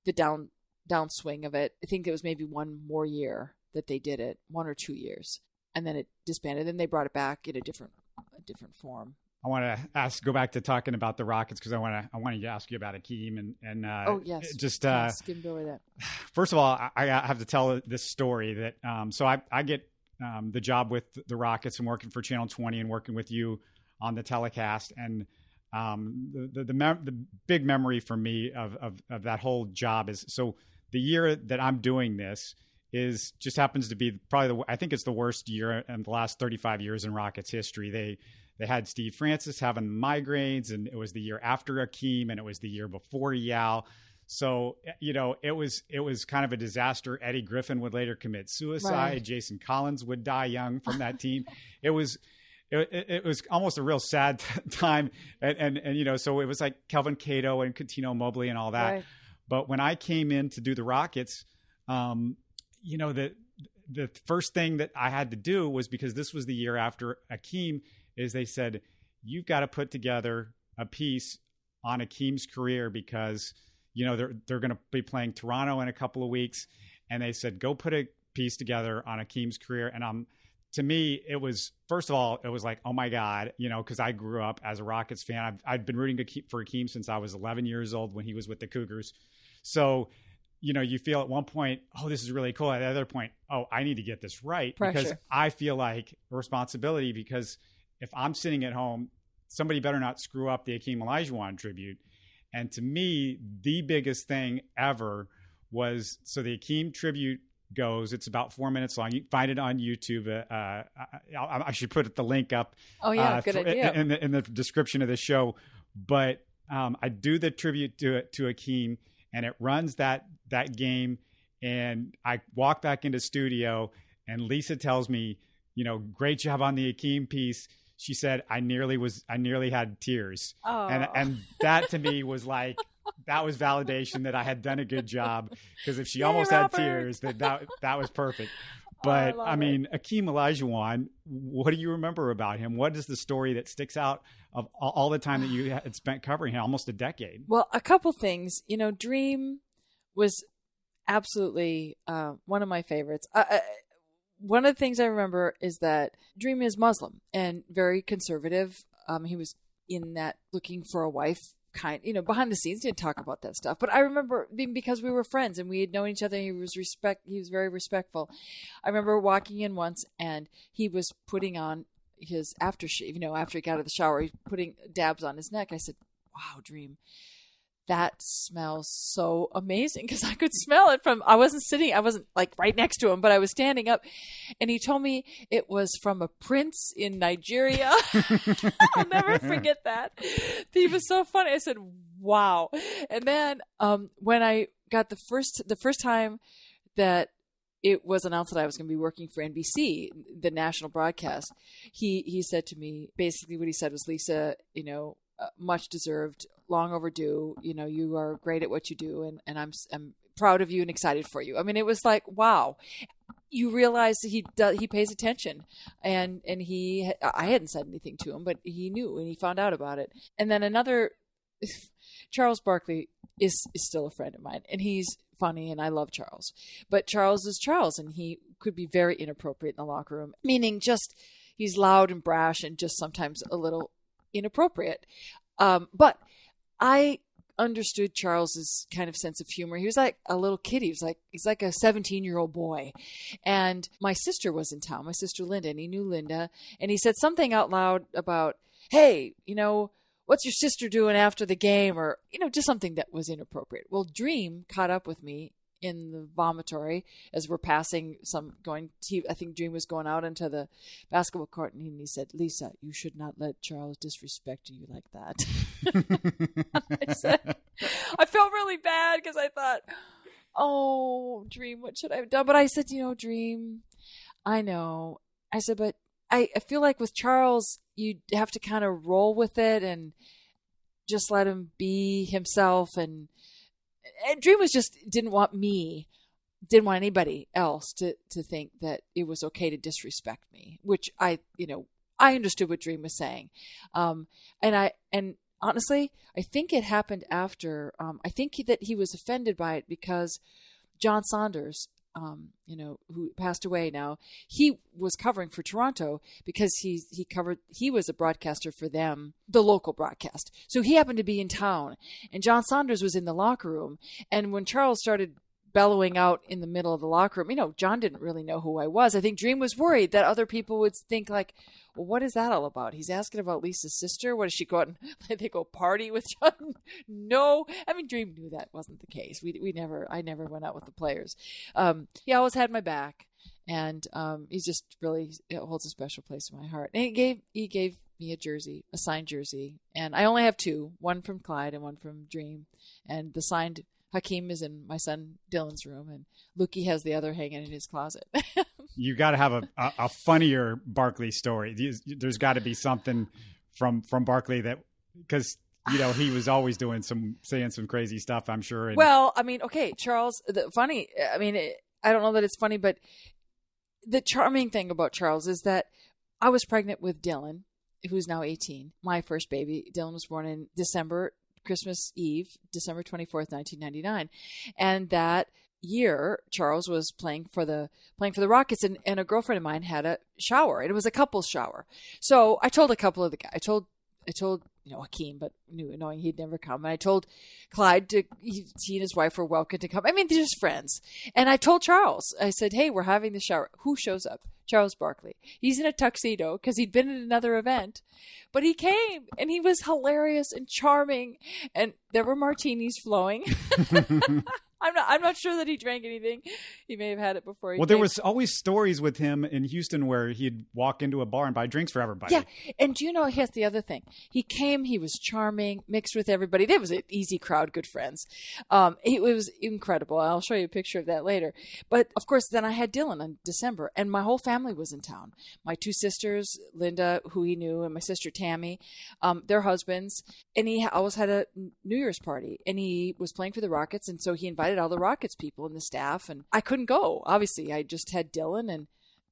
the down downswing of it. I think it was maybe one more year that they did it, one or two years, and then it disbanded. Then they brought it back in a different a different form. I want to ask, go back to talking about the Rockets because I want to, I wanted to ask you about Akeem and and uh, oh yes, just uh, skimmed over that. first of all, I, I have to tell this story that um, so I, I get um, the job with the Rockets and working for Channel 20 and working with you on the telecast and um, the the the, mem- the big memory for me of, of of that whole job is so the year that I'm doing this is just happens to be probably the I think it's the worst year in the last 35 years in Rockets history. They they had Steve Francis having migraines, and it was the year after Akeem, and it was the year before Yao. So you know, it was it was kind of a disaster. Eddie Griffin would later commit suicide. Right. Jason Collins would die young from that team. it was. It, it, was almost a real sad time, and, and and you know, so it was like Kelvin Cato and Cuttino Mobley and all that. Right. But when I came in to do the Rockets, um, you know, the the first thing that I had to do was because this was the year after Akeem, is they said you've got to put together a piece on Akeem's career because you know they're they're going to be playing Toronto in a couple of weeks, and they said go put a piece together on Akeem's career, and um, to me it was first of all it was like oh my god, you know, because I grew up as a Rockets fan, I've I'd been rooting for Akeem since I was 11 years old when he was with the Cougars, so. You know, you feel at one point, oh, this is really cool. At the other point, oh, I need to get this right because I feel like responsibility because if I'm sitting at home, somebody better not screw up the Akeem Olajuwon tribute. And to me, the biggest thing ever was so the Akeem tribute goes. It's about four minutes long. You can find it on YouTube. Uh, I, I, I should put the link up. Oh yeah, uh, good idea. in the in the description of the show. But um, I do the tribute to it to Akeem, and it runs that that game. And I walk back into studio, and Lisa tells me, you know, great job on the Akeem piece. She said, I nearly was, I nearly had tears, and Oh. and that to me was like. That was validation that I had done a good job because if she Yay, almost Robert. had tears, that that that was perfect. Oh, I But love I it. mean, Akeem Olajuwon, what do you remember about him? What is the story that sticks out of all, all the time that you had spent covering him, almost a decade? Well, a couple things. You know, Dream was absolutely uh, one of my favorites. Uh, uh, one of the things I remember is that Dream is Muslim and very conservative. Um, he was in that looking for a wife kind, you know, behind the scenes didn't talk about that stuff. But I remember being because we were friends and we had known each other. He was respect. He was very respectful. I remember walking in once and he was putting on his aftershave. You know, after he got out of the shower, he putting dabs on his neck. I said, "Wow, Dream." That smells so amazing because I could smell it from I wasn't sitting I wasn't like right next to him but I was standing up and he told me it was from a prince in Nigeria. I'll never forget that. He was so funny. I said wow. And then um when I got the first the first time that it was announced that I was going to be working for NBC, the national broadcast. He he said to me basically what he said was, Lisa, you know, uh, much deserved, long overdue. You know, you are great at what you do, and and I'm I'm proud of you and excited for you. I mean, it was like wow. You realize he does, he pays attention, and and he I hadn't said anything to him, but he knew and he found out about it. And then another, Charles Barkley is is still a friend of mine, and he's funny, and I love Charles. But Charles is Charles, and he could be very inappropriate in the locker room, meaning just he's loud and brash and just sometimes a little inappropriate. Um, but I understood Charles's kind of sense of humor. He was like a little kid. He was like he's like a 17 year old boy. And my sister was in town, my sister Linda, and he knew Linda, and he said something out loud about, "Hey, you know." What's your sister doing after the game? Or, you know, just something that was inappropriate. Well, Dream caught up with me in the vomitory as we're passing some going to, I think Dream was going out into the basketball court and he said, Lisa, you should not let Charles disrespect you like that. I, said, I felt really bad because I thought, oh, Dream, what should I have done? But I said, you know, Dream, I know. I said, but I, I feel like with Charles, you have to kind of roll with it and just let him be himself and and Dream was just didn't want me, didn't want anybody else to to think that it was okay to disrespect me, which I, you know, I understood what Dream was saying, um, and I and honestly, I think it happened after. Um, I think he, that he was offended by it because John Saunders um, you know, who passed away now, he was covering for Toronto because he he covered he was a broadcaster for them, the local broadcast. So he happened to be in town, and John Saunders was in the locker room. And when Charles started bellowing out in the middle of the locker room. You know, John didn't really know who I was. I think Dream was worried that other people would think like, well, what is that all about? He's asking about Lisa's sister. What does she go out and they go party with John? no, I mean, Dream knew that wasn't the case. We we never, I never went out with the players. Um, he always had my back, and um, he's just really holds a special place in my heart. And he gave he gave me a jersey, a signed jersey, and I only have two, one from Clyde and one from Dream, and the signed Hakeem is in my son Dylan's room, and Lukey has the other hanging in his closet. you got to have a, a, a, funnier Barkley story. There's got to be something from from Barkley that because you know he was always doing some saying some crazy stuff. I'm sure. And, well, I mean, okay, Charles. The funny. I mean, it, I don't know that it's funny, but the charming thing about Charles is that I was pregnant with Dylan, who's now 18, my first baby. Dylan was born in December Christmas Eve, December 24th, 1999. And that year Charles was playing for the playing for the Rockets and, and a girlfriend of mine had a shower. It was a couple's shower. So I told a couple of the guys I told I told you know Hakeem, but knew knowing he'd never come. And I told Clyde to he, he, and his wife were welcome to come. I mean, they're just friends. And I told Charles, I said, "Hey, we're having the shower. Who shows up? Charles Barkley. He's in a tuxedo because he'd been at another event, but he came and he was hilarious and charming, and there were martinis flowing. I'm not. I'm not sure that he drank anything. He may have had it before. well, there was always stories with him in Houston where he'd walk into a bar and buy drinks for everybody. Yeah, and do you know, here's the other thing. He came. He was charming, mixed with everybody. There was an easy crowd, good friends. Um, it, it was incredible. I'll show you a picture of that later. But of course, then I had Dylan in December, and my whole family was in town. My two sisters, Linda, who he knew, and my sister Tammy, um, their husbands, and he always had a New Year's party, and he was playing for the Rockets, and so he invited invited all the Rockets people and the staff, and I couldn't go. Obviously, I just had Dylan, and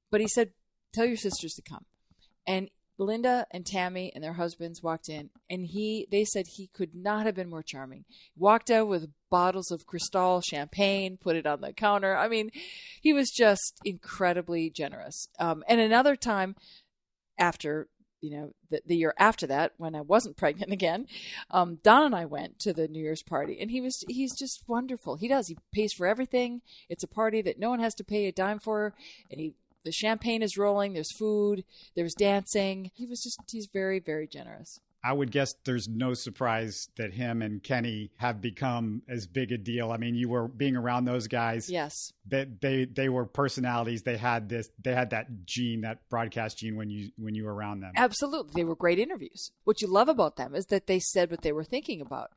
but he said, "Tell your sisters to come." And Linda and Tammy and their husbands walked in, and he they said he could not have been more charming. Walked out with bottles of Cristal champagne, put it on the counter. I mean, he was just incredibly generous. Um, and another time after you know, the, the year after that, when I wasn't pregnant again, um, Don and I went to the New Year's party, and he was he's just wonderful. He does. He pays for everything. It's a party that no one has to pay a dime for, and he the champagne is rolling. There's food. There's dancing. He was just he's very very generous. I would guess there's no surprise that him and Kenny have become as big a deal. I mean, you were being around those guys. Yes. They they they were personalities. They had this they had that gene, that broadcast gene when you when you were around them. Absolutely. They were great interviews. What you love about them is that they said what they were thinking about.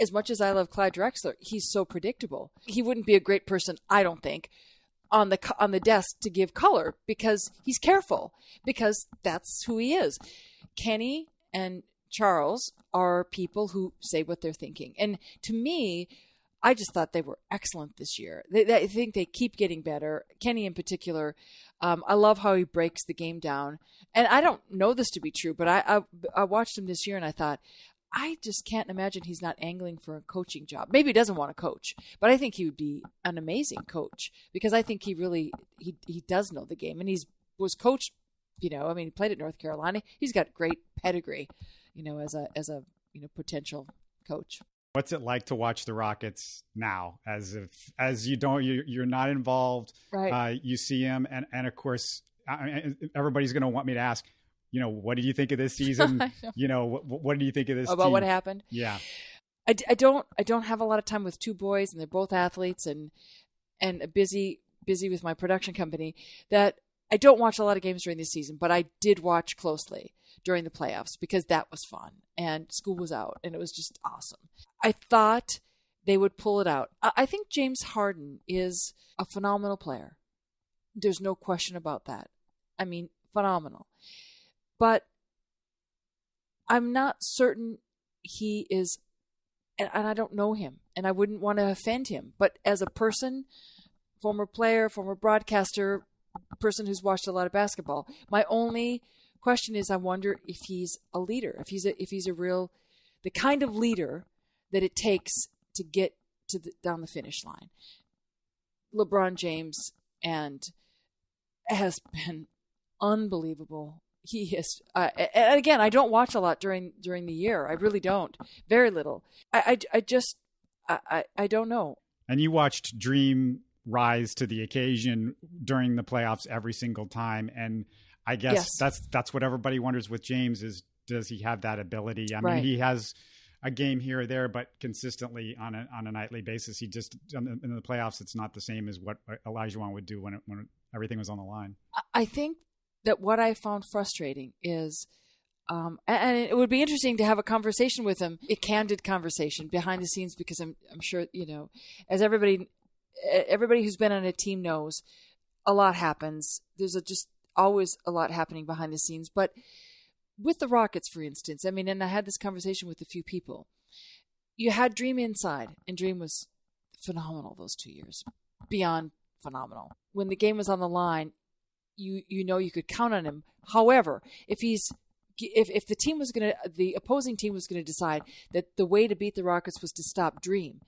As much as I love Clyde Drexler, he's so predictable. He wouldn't be a great person, I don't think, on the on the desk to give color because he's careful because that's who he is. Kenny and Charles are people who say what they're thinking. And to me, I just thought they were excellent this year. They, they, I think they keep getting better. Kenny, in particular, um, I love how he breaks the game down. And I don't know this to be true, but I, I, I watched him this year and I thought, I just can't imagine he's not angling for a coaching job. Maybe he doesn't want to coach, but I think he would be an amazing coach because I think he really he he does know the game and he's was coached You know, I mean, he played at North Carolina. He's got great pedigree. You know, as a as a you know potential coach. What's it like to watch the Rockets now? As if as you don't you, you're not involved, right? Uh, you see him, and and of course, I, everybody's going to want me to ask. You know, what did you think of this season? know. You know, what, what did you think of this about team? what happened? Yeah, I, I don't I don't have a lot of time with two boys, and they're both athletes, and and busy busy with my production company. That I don't watch a lot of games during the season, but I did watch closely during the playoffs because that was fun and school was out and it was just awesome. I thought they would pull it out. I think James Harden is a phenomenal player. There's no question about that. I mean, phenomenal. But I'm not certain he is, and I don't know him, and I wouldn't want to offend him. But as a person, former player, former broadcaster, person who's watched a lot of basketball, my only question is I wonder if he's a leader, if he's a, if he's a real the kind of leader that it takes to get to the, down the finish line. LeBron James and has been unbelievable. He is, uh, and again, I don't watch a lot during during the year. I really don't, very little. I, I, I just, I, I don't know. And you watched Dream rise to the occasion during the playoffs every single time, and I guess yes. that's that's what everybody wonders with James is does he have that ability? I right. mean, he has a game here or there, but consistently on a on a nightly basis, he just in the playoffs, it's not the same as what Olajuwon would do when it, when everything was on the line. I think that what I found frustrating is. Um, and it would be interesting to have a conversation with him, a candid conversation behind the scenes, because I'm, I'm sure you know, as everybody, everybody who's been on a team knows, a lot happens. There's a just always a lot happening behind the scenes. But with the Rockets, for instance, I mean, and I had this conversation with a few people. You had Dream inside, and Dream was phenomenal those two years, beyond phenomenal. When the game was on the line, you you know you could count on him. However, if he's if if the team was going to the opposing team was going to decide that the way to beat the Rockets was to stop Dream,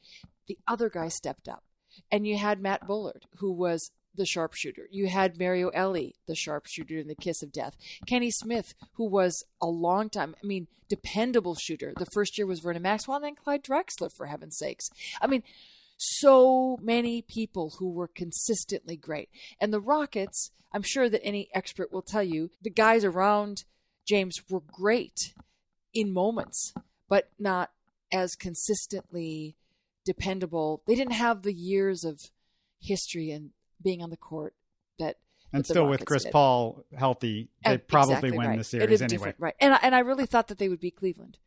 the other guy stepped up. And you had Matt Bullard, who was the sharpshooter. You had Mario Elie, the sharpshooter in the Kiss of Death. Kenny Smith, who was a long time, I mean, dependable shooter. The first year was Vernon Maxwell and then Clyde Drexler, for heaven's sakes. I mean, so many people who were consistently great. And the Rockets, I'm sure that any expert will tell you, the guys around James were great in moments, but not as consistently dependable. They didn't have the years of history and being on the court that and still with Chris did. Paul healthy, eh, they and probably exactly win right. the series anyway. Right, and I, and I really thought that they would beat Cleveland.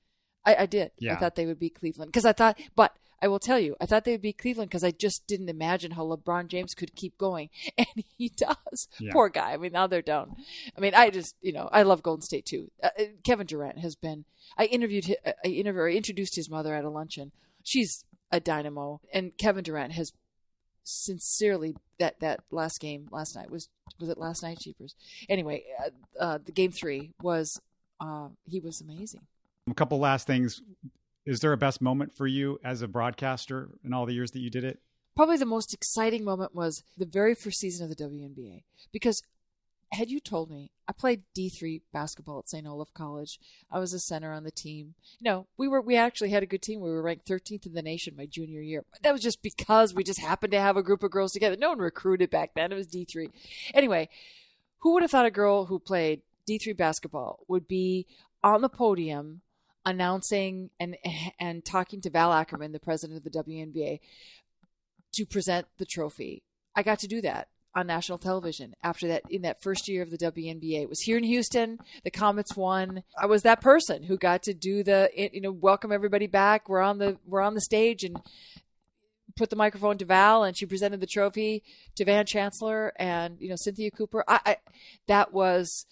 I, I did. Yeah. I thought they would beat Cleveland because I thought, but I will tell you, I thought they would beat Cleveland because I just didn't imagine how LeBron James could keep going, and he does. Yeah. Poor guy. I mean, now they're down. I mean, I just, you know, I love Golden State too. Uh, uh Kevin Durant has been. I interviewed, uh, I interviewed, I introduced his mother at a luncheon. She's a dynamo, and Kevin Durant has sincerely that that last game last night was was it last night Jeepers? Anyway uh, uh, the game three was uh, he was amazing. A couple last things. Is there a best moment for you as a broadcaster in all the years that you did it? Probably the most exciting moment was the very first season of the WNBA because had you told me I played D3 basketball at St. Olaf College, I was a center on the team. You know, we were we actually had a good team. We were ranked 13th in the nation my junior year. That was just because we just happened to have a group of girls together. No one recruited back then. It was D3. Anyway, who would have thought a girl who played D3 basketball would be on the podium announcing and and talking to Val Ackerman, the president of the WNBA, to present the trophy. I got to do that on national television after that in that first year of the WNBA. It was here in Houston. The Comets won. I was that person who got to do the you know welcome everybody back. We're on the we're on the stage and put the microphone to Val and she presented the trophy to Van Chancellor and you know Cynthia Cooper. I, I that was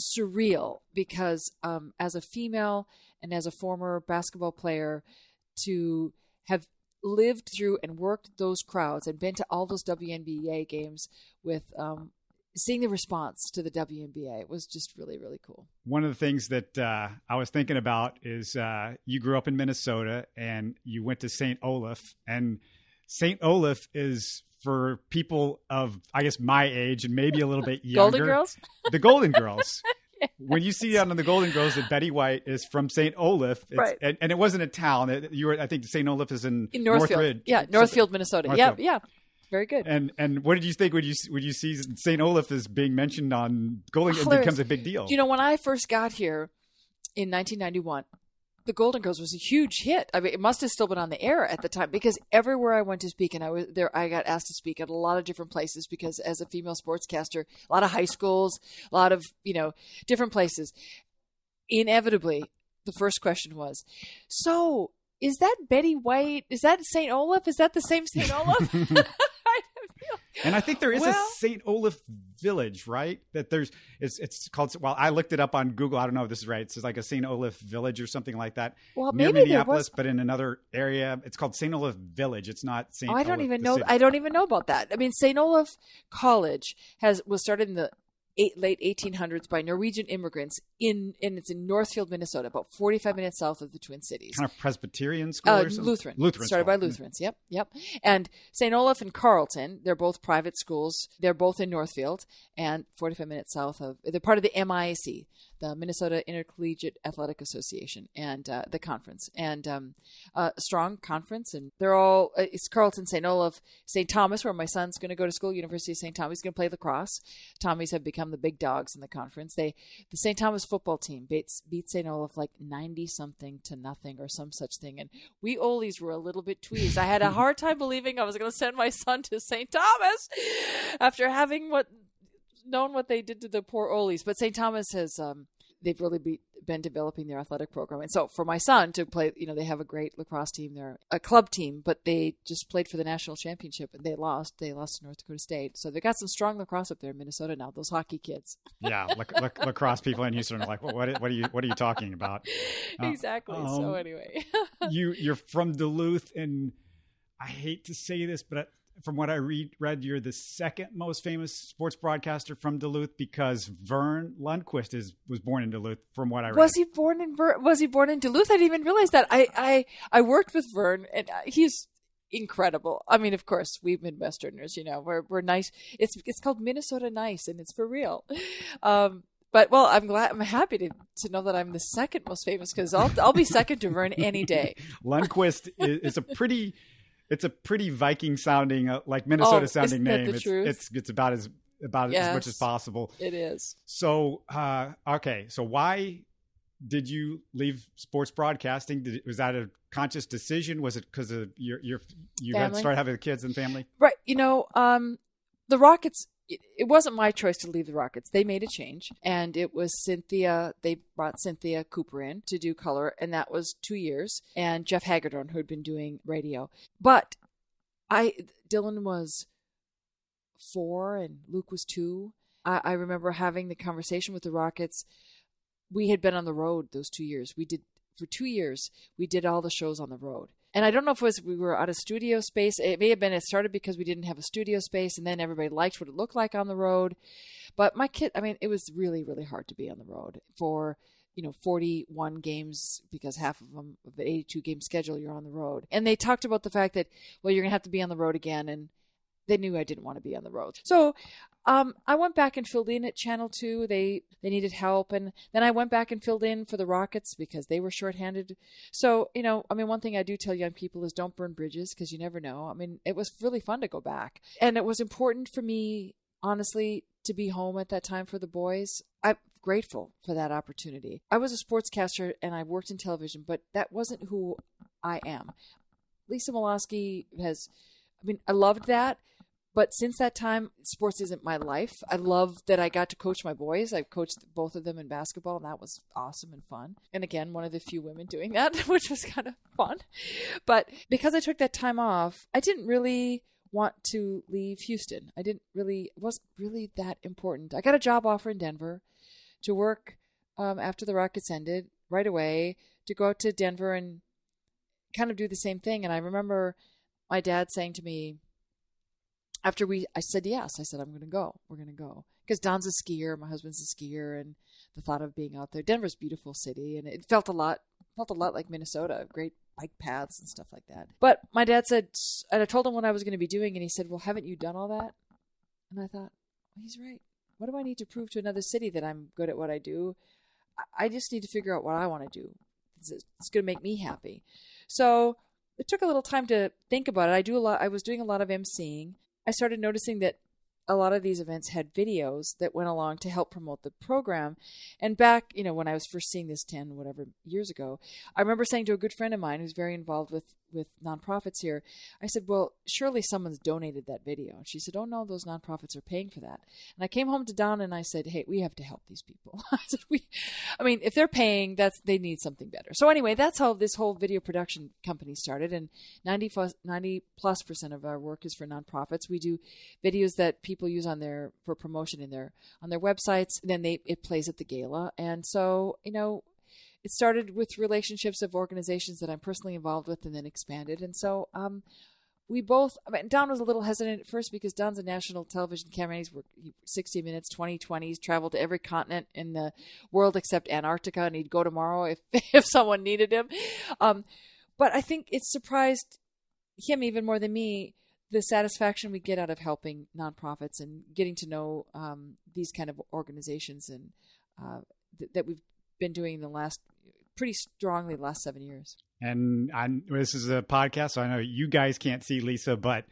surreal because um, as a female and as a former basketball player to have lived through and worked those crowds and been to all those WNBA games with um, seeing the response to the WNBA. It was just really, really cool. One of the things that uh, I was thinking about is uh, you grew up in Minnesota and you went to St. Olaf, and St. Olaf is for people of I guess my age and maybe a little bit younger. Golden Girls. The Golden Girls. When you see on the Golden Girls that Betty White is from St. Olaf, it's, Right. and, and it wasn't a town. It, you were, I think, St. Olaf is in, In Northfield. Northridge. Yeah, Northfield, Minnesota. Northfield. Yeah, yeah. Very good. And and what did you think when you when you see St. Olaf is being mentioned on Golden? It becomes a big deal. You know, when I first got here in 1991, The Golden Girls was a huge hit. I mean, it must have still been on the air at the time because everywhere I went to speak, and I was there, I got asked to speak at a lot of different places because as a female sportscaster, a lot of high schools, a lot of you know different places. Inevitably, the first question was, "So, is that Betty White? Is that St. Olaf? Is that the same St. Olaf?" I don't feel- And I think there is a St. Olaf village, right? That there's it's it's called. Well, I looked it up on Google. I don't know if this is right. It's like a St. Olaf village or something like that. Well, near maybe there Minneapolis, was- but in another area. It's called St. Olaf Village. It's not St. Oh, I don't Olaf, even know. city. I don't even know about that. I mean, St. Olaf College has was started in the eight, late 1800s by Norwegian immigrants in, and it's in Northfield, Minnesota, about 45 minutes south of the Twin Cities. kind of Presbyterian school Uh, or something. Lutheran. Lutheran Started by school. Lutherans. Yep, yep. And St. Olaf and Carleton, they're both private schools. They're both in Northfield and 45 minutes south of. They're part of the MIAC, the Minnesota Intercollegiate Athletic Association, and uh, the conference, and um, a strong conference. And they're all. Uh, it's Carleton, St. Olaf, St. Thomas, where my son's going to go to school. University of St. Thomas. He's going to play lacrosse. Tommies have become the big dogs in the conference. They, the St. Thomas football team beats beat St. Olaf like 90 something to nothing or some such thing. And we Olies were a little bit tweezed. I had a hard time believing I was going to send my son to St. Thomas after having what known what they did to the poor Olies. But St. Thomas has um, they've really be, been developing their athletic program. And so for my son to play, you know, they have a great lacrosse team. They're a club team, but they just played for the national championship and they lost. They lost to North Dakota State. So they got some strong lacrosse up there in Minnesota now. Those hockey kids. yeah, lac- lac- lacrosse people in Houston are like, well, what, what are you what are you talking about? Uh, exactly. so um, anyway. you you're from Duluth, and I hate to say this, but from what I read, read you're the second most famous sports broadcaster from Duluth because Verne Lundquist is was born in Duluth. From what I read, Was he born in Ver- Was he born in Duluth? I didn't even realize that. I I, I worked with Verne, and uh, he's incredible. I mean, of course, we Midwesterners, you know, we're we're nice. It's it's called Minnesota nice, and it's for real. Um, but well, I'm glad. I'm happy to to know that I'm the second most famous because I'll I'll be second to Verne any day. Lundquist is, is a pretty. It's a pretty Viking sounding, uh, like Minnesota Oh, sounding name. it's, it's it's about as about as much as possible. It is. So, uh, okay, so why did you leave sports broadcasting? Did, was that a conscious decision? Was it because of your your you had Family. started having kids and family? Right. You know, um, the Rockets, it, wasn't my choice to leave the Rockets. They made a change, and it was Cynthia. They brought Cynthia Cooper in to do color, and that was two years, and Jeff Hagedorn, who had been doing radio. But I, Dylan was four, and Luke was two. I, I remember having the conversation with the Rockets. We had been on the road those two years. We did for two years. We did all the shows on the road. And I don't know if it was we were out of studio space. It may have been it started because we didn't have a studio space, and then everybody liked what it looked like on the road. But my kid, I mean, it was really, really hard to be on the road for you know 41 games because half of them of the 82 game schedule you're on the road. And they talked about the fact that well you're gonna have to be on the road again, and they knew I didn't want to be on the road. So um, I went back and filled in at Channel Two. They they needed help, and then I went back and filled in for the Rockets because they were shorthanded. So you know, I mean, one thing I do tell young people is don't burn bridges because you never know. I mean, it was really fun to go back, and it was important for me, honestly, to be home at that time for the boys. I'm grateful for that opportunity. I was a sportscaster and I worked in television, but that wasn't who I am. Lisa Malosky has, I mean, I loved that. But since that time, sports isn't my life. I love that I got to coach my boys. I've coached both of them in basketball, and that was awesome and fun. And again, one of the few women doing that, which was kind of fun. But because I took that time off, I didn't really want to leave Houston. I didn't really, it wasn't really that important. I got a job offer in Denver to work um, after the Rockets ended right away to go out to Denver and kind of do the same thing. And I remember my dad saying to me, after we I said yes, I said I'm going to go. We're going to go because Don's a skier, my husband's a skier, and the thought of being out there. Denver's beautiful city, and it felt a lot felt a lot like Minnesota. Great bike paths and stuff like that. But my dad said, and I told him what I was going to be doing, and he said, "Well, haven't you done all that?" And I thought, well, he's right. What do I need to prove to another city that I'm good at what I do? I just need to figure out what I want to do. It's going to make me happy. So it took a little time to think about it. I do a lot. I was doing a lot of emceeing. I started noticing that a lot of these events had videos that went along to help promote the program. And back, you know, when I was first seeing this 10 whatever years ago, I remember saying to a good friend of mine who's very involved with with nonprofits here, I said, "Well, surely someone's donated that video." And she said, "Oh no, those nonprofits are paying for that." And I came home to Don and I said, "Hey, we have to help these people." I said, "We, I mean, if they're paying, that's they need something better." So anyway, that's how this whole video production company started. And 90 plus, 90 plus percent of our work is for nonprofits. We do videos that people use on their for promotion in their on their websites. Then they it plays at the gala, and so you know it started with relationships of organizations that I'm personally involved with and then expanded. And so um, we both, I mean, Don was a little hesitant at first because Don's a national television cameraman. He's worked 60 Minutes, 2020. He's traveled to every continent in the world except Antarctica, and he'd go tomorrow if, if someone needed him. Um, but I think it surprised him even more than me the satisfaction we get out of helping nonprofits and getting to know um, these kind of organizations and uh, th- that we've been doing the last pretty strongly the last seven years. And I, this is a podcast, so I know you guys can't see Lisa, but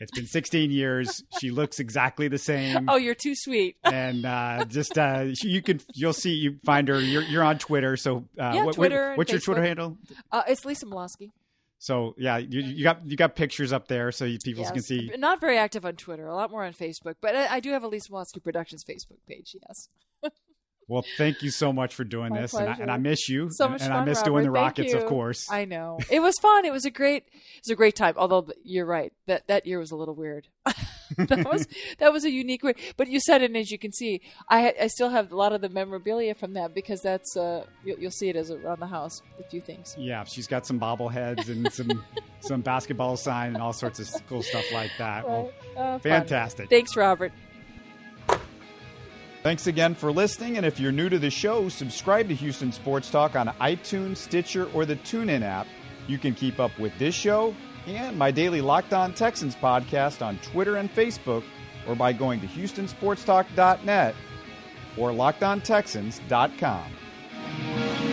it's been 16 years. she looks exactly the same. Oh, you're too sweet. and uh, just uh, you can you'll see you find her. You're you're on Twitter, so uh, yeah, what, Twitter. what's your Twitter handle? Uh, it's Lisa Malosky. So yeah, you, you, got you got pictures up there so people yes. can see. Not very active on Twitter, a lot more on Facebook, but I, I do have a Lisa Malosky Productions Facebook page. Yes. Well, thank you so much for doing My this, and I, and I, miss you. So much and fun, I miss Robert. doing the Rockets, you. of course. I know it was fun. It was a great, it was a great time. Although you're right that that year was a little weird. that was that was a unique way. But you said it, and as you can see, I I still have a lot of the memorabilia from that because that's uh you'll, you'll see it as around the house. A few things. Yeah, she's got some bobbleheads and some some basketball sign and all sorts of cool stuff like that. Right. Well, Uh, fantastic. fun. Thanks, Robert. Thanks again for listening. And if you're new to the show, subscribe to Houston Sports Talk on iTunes, Stitcher, or the TuneIn app. You can keep up with this show and my daily Locked On Texans podcast on Twitter and Facebook, or by going to HoustonSportsTalk.net or LockedOnTexans.com.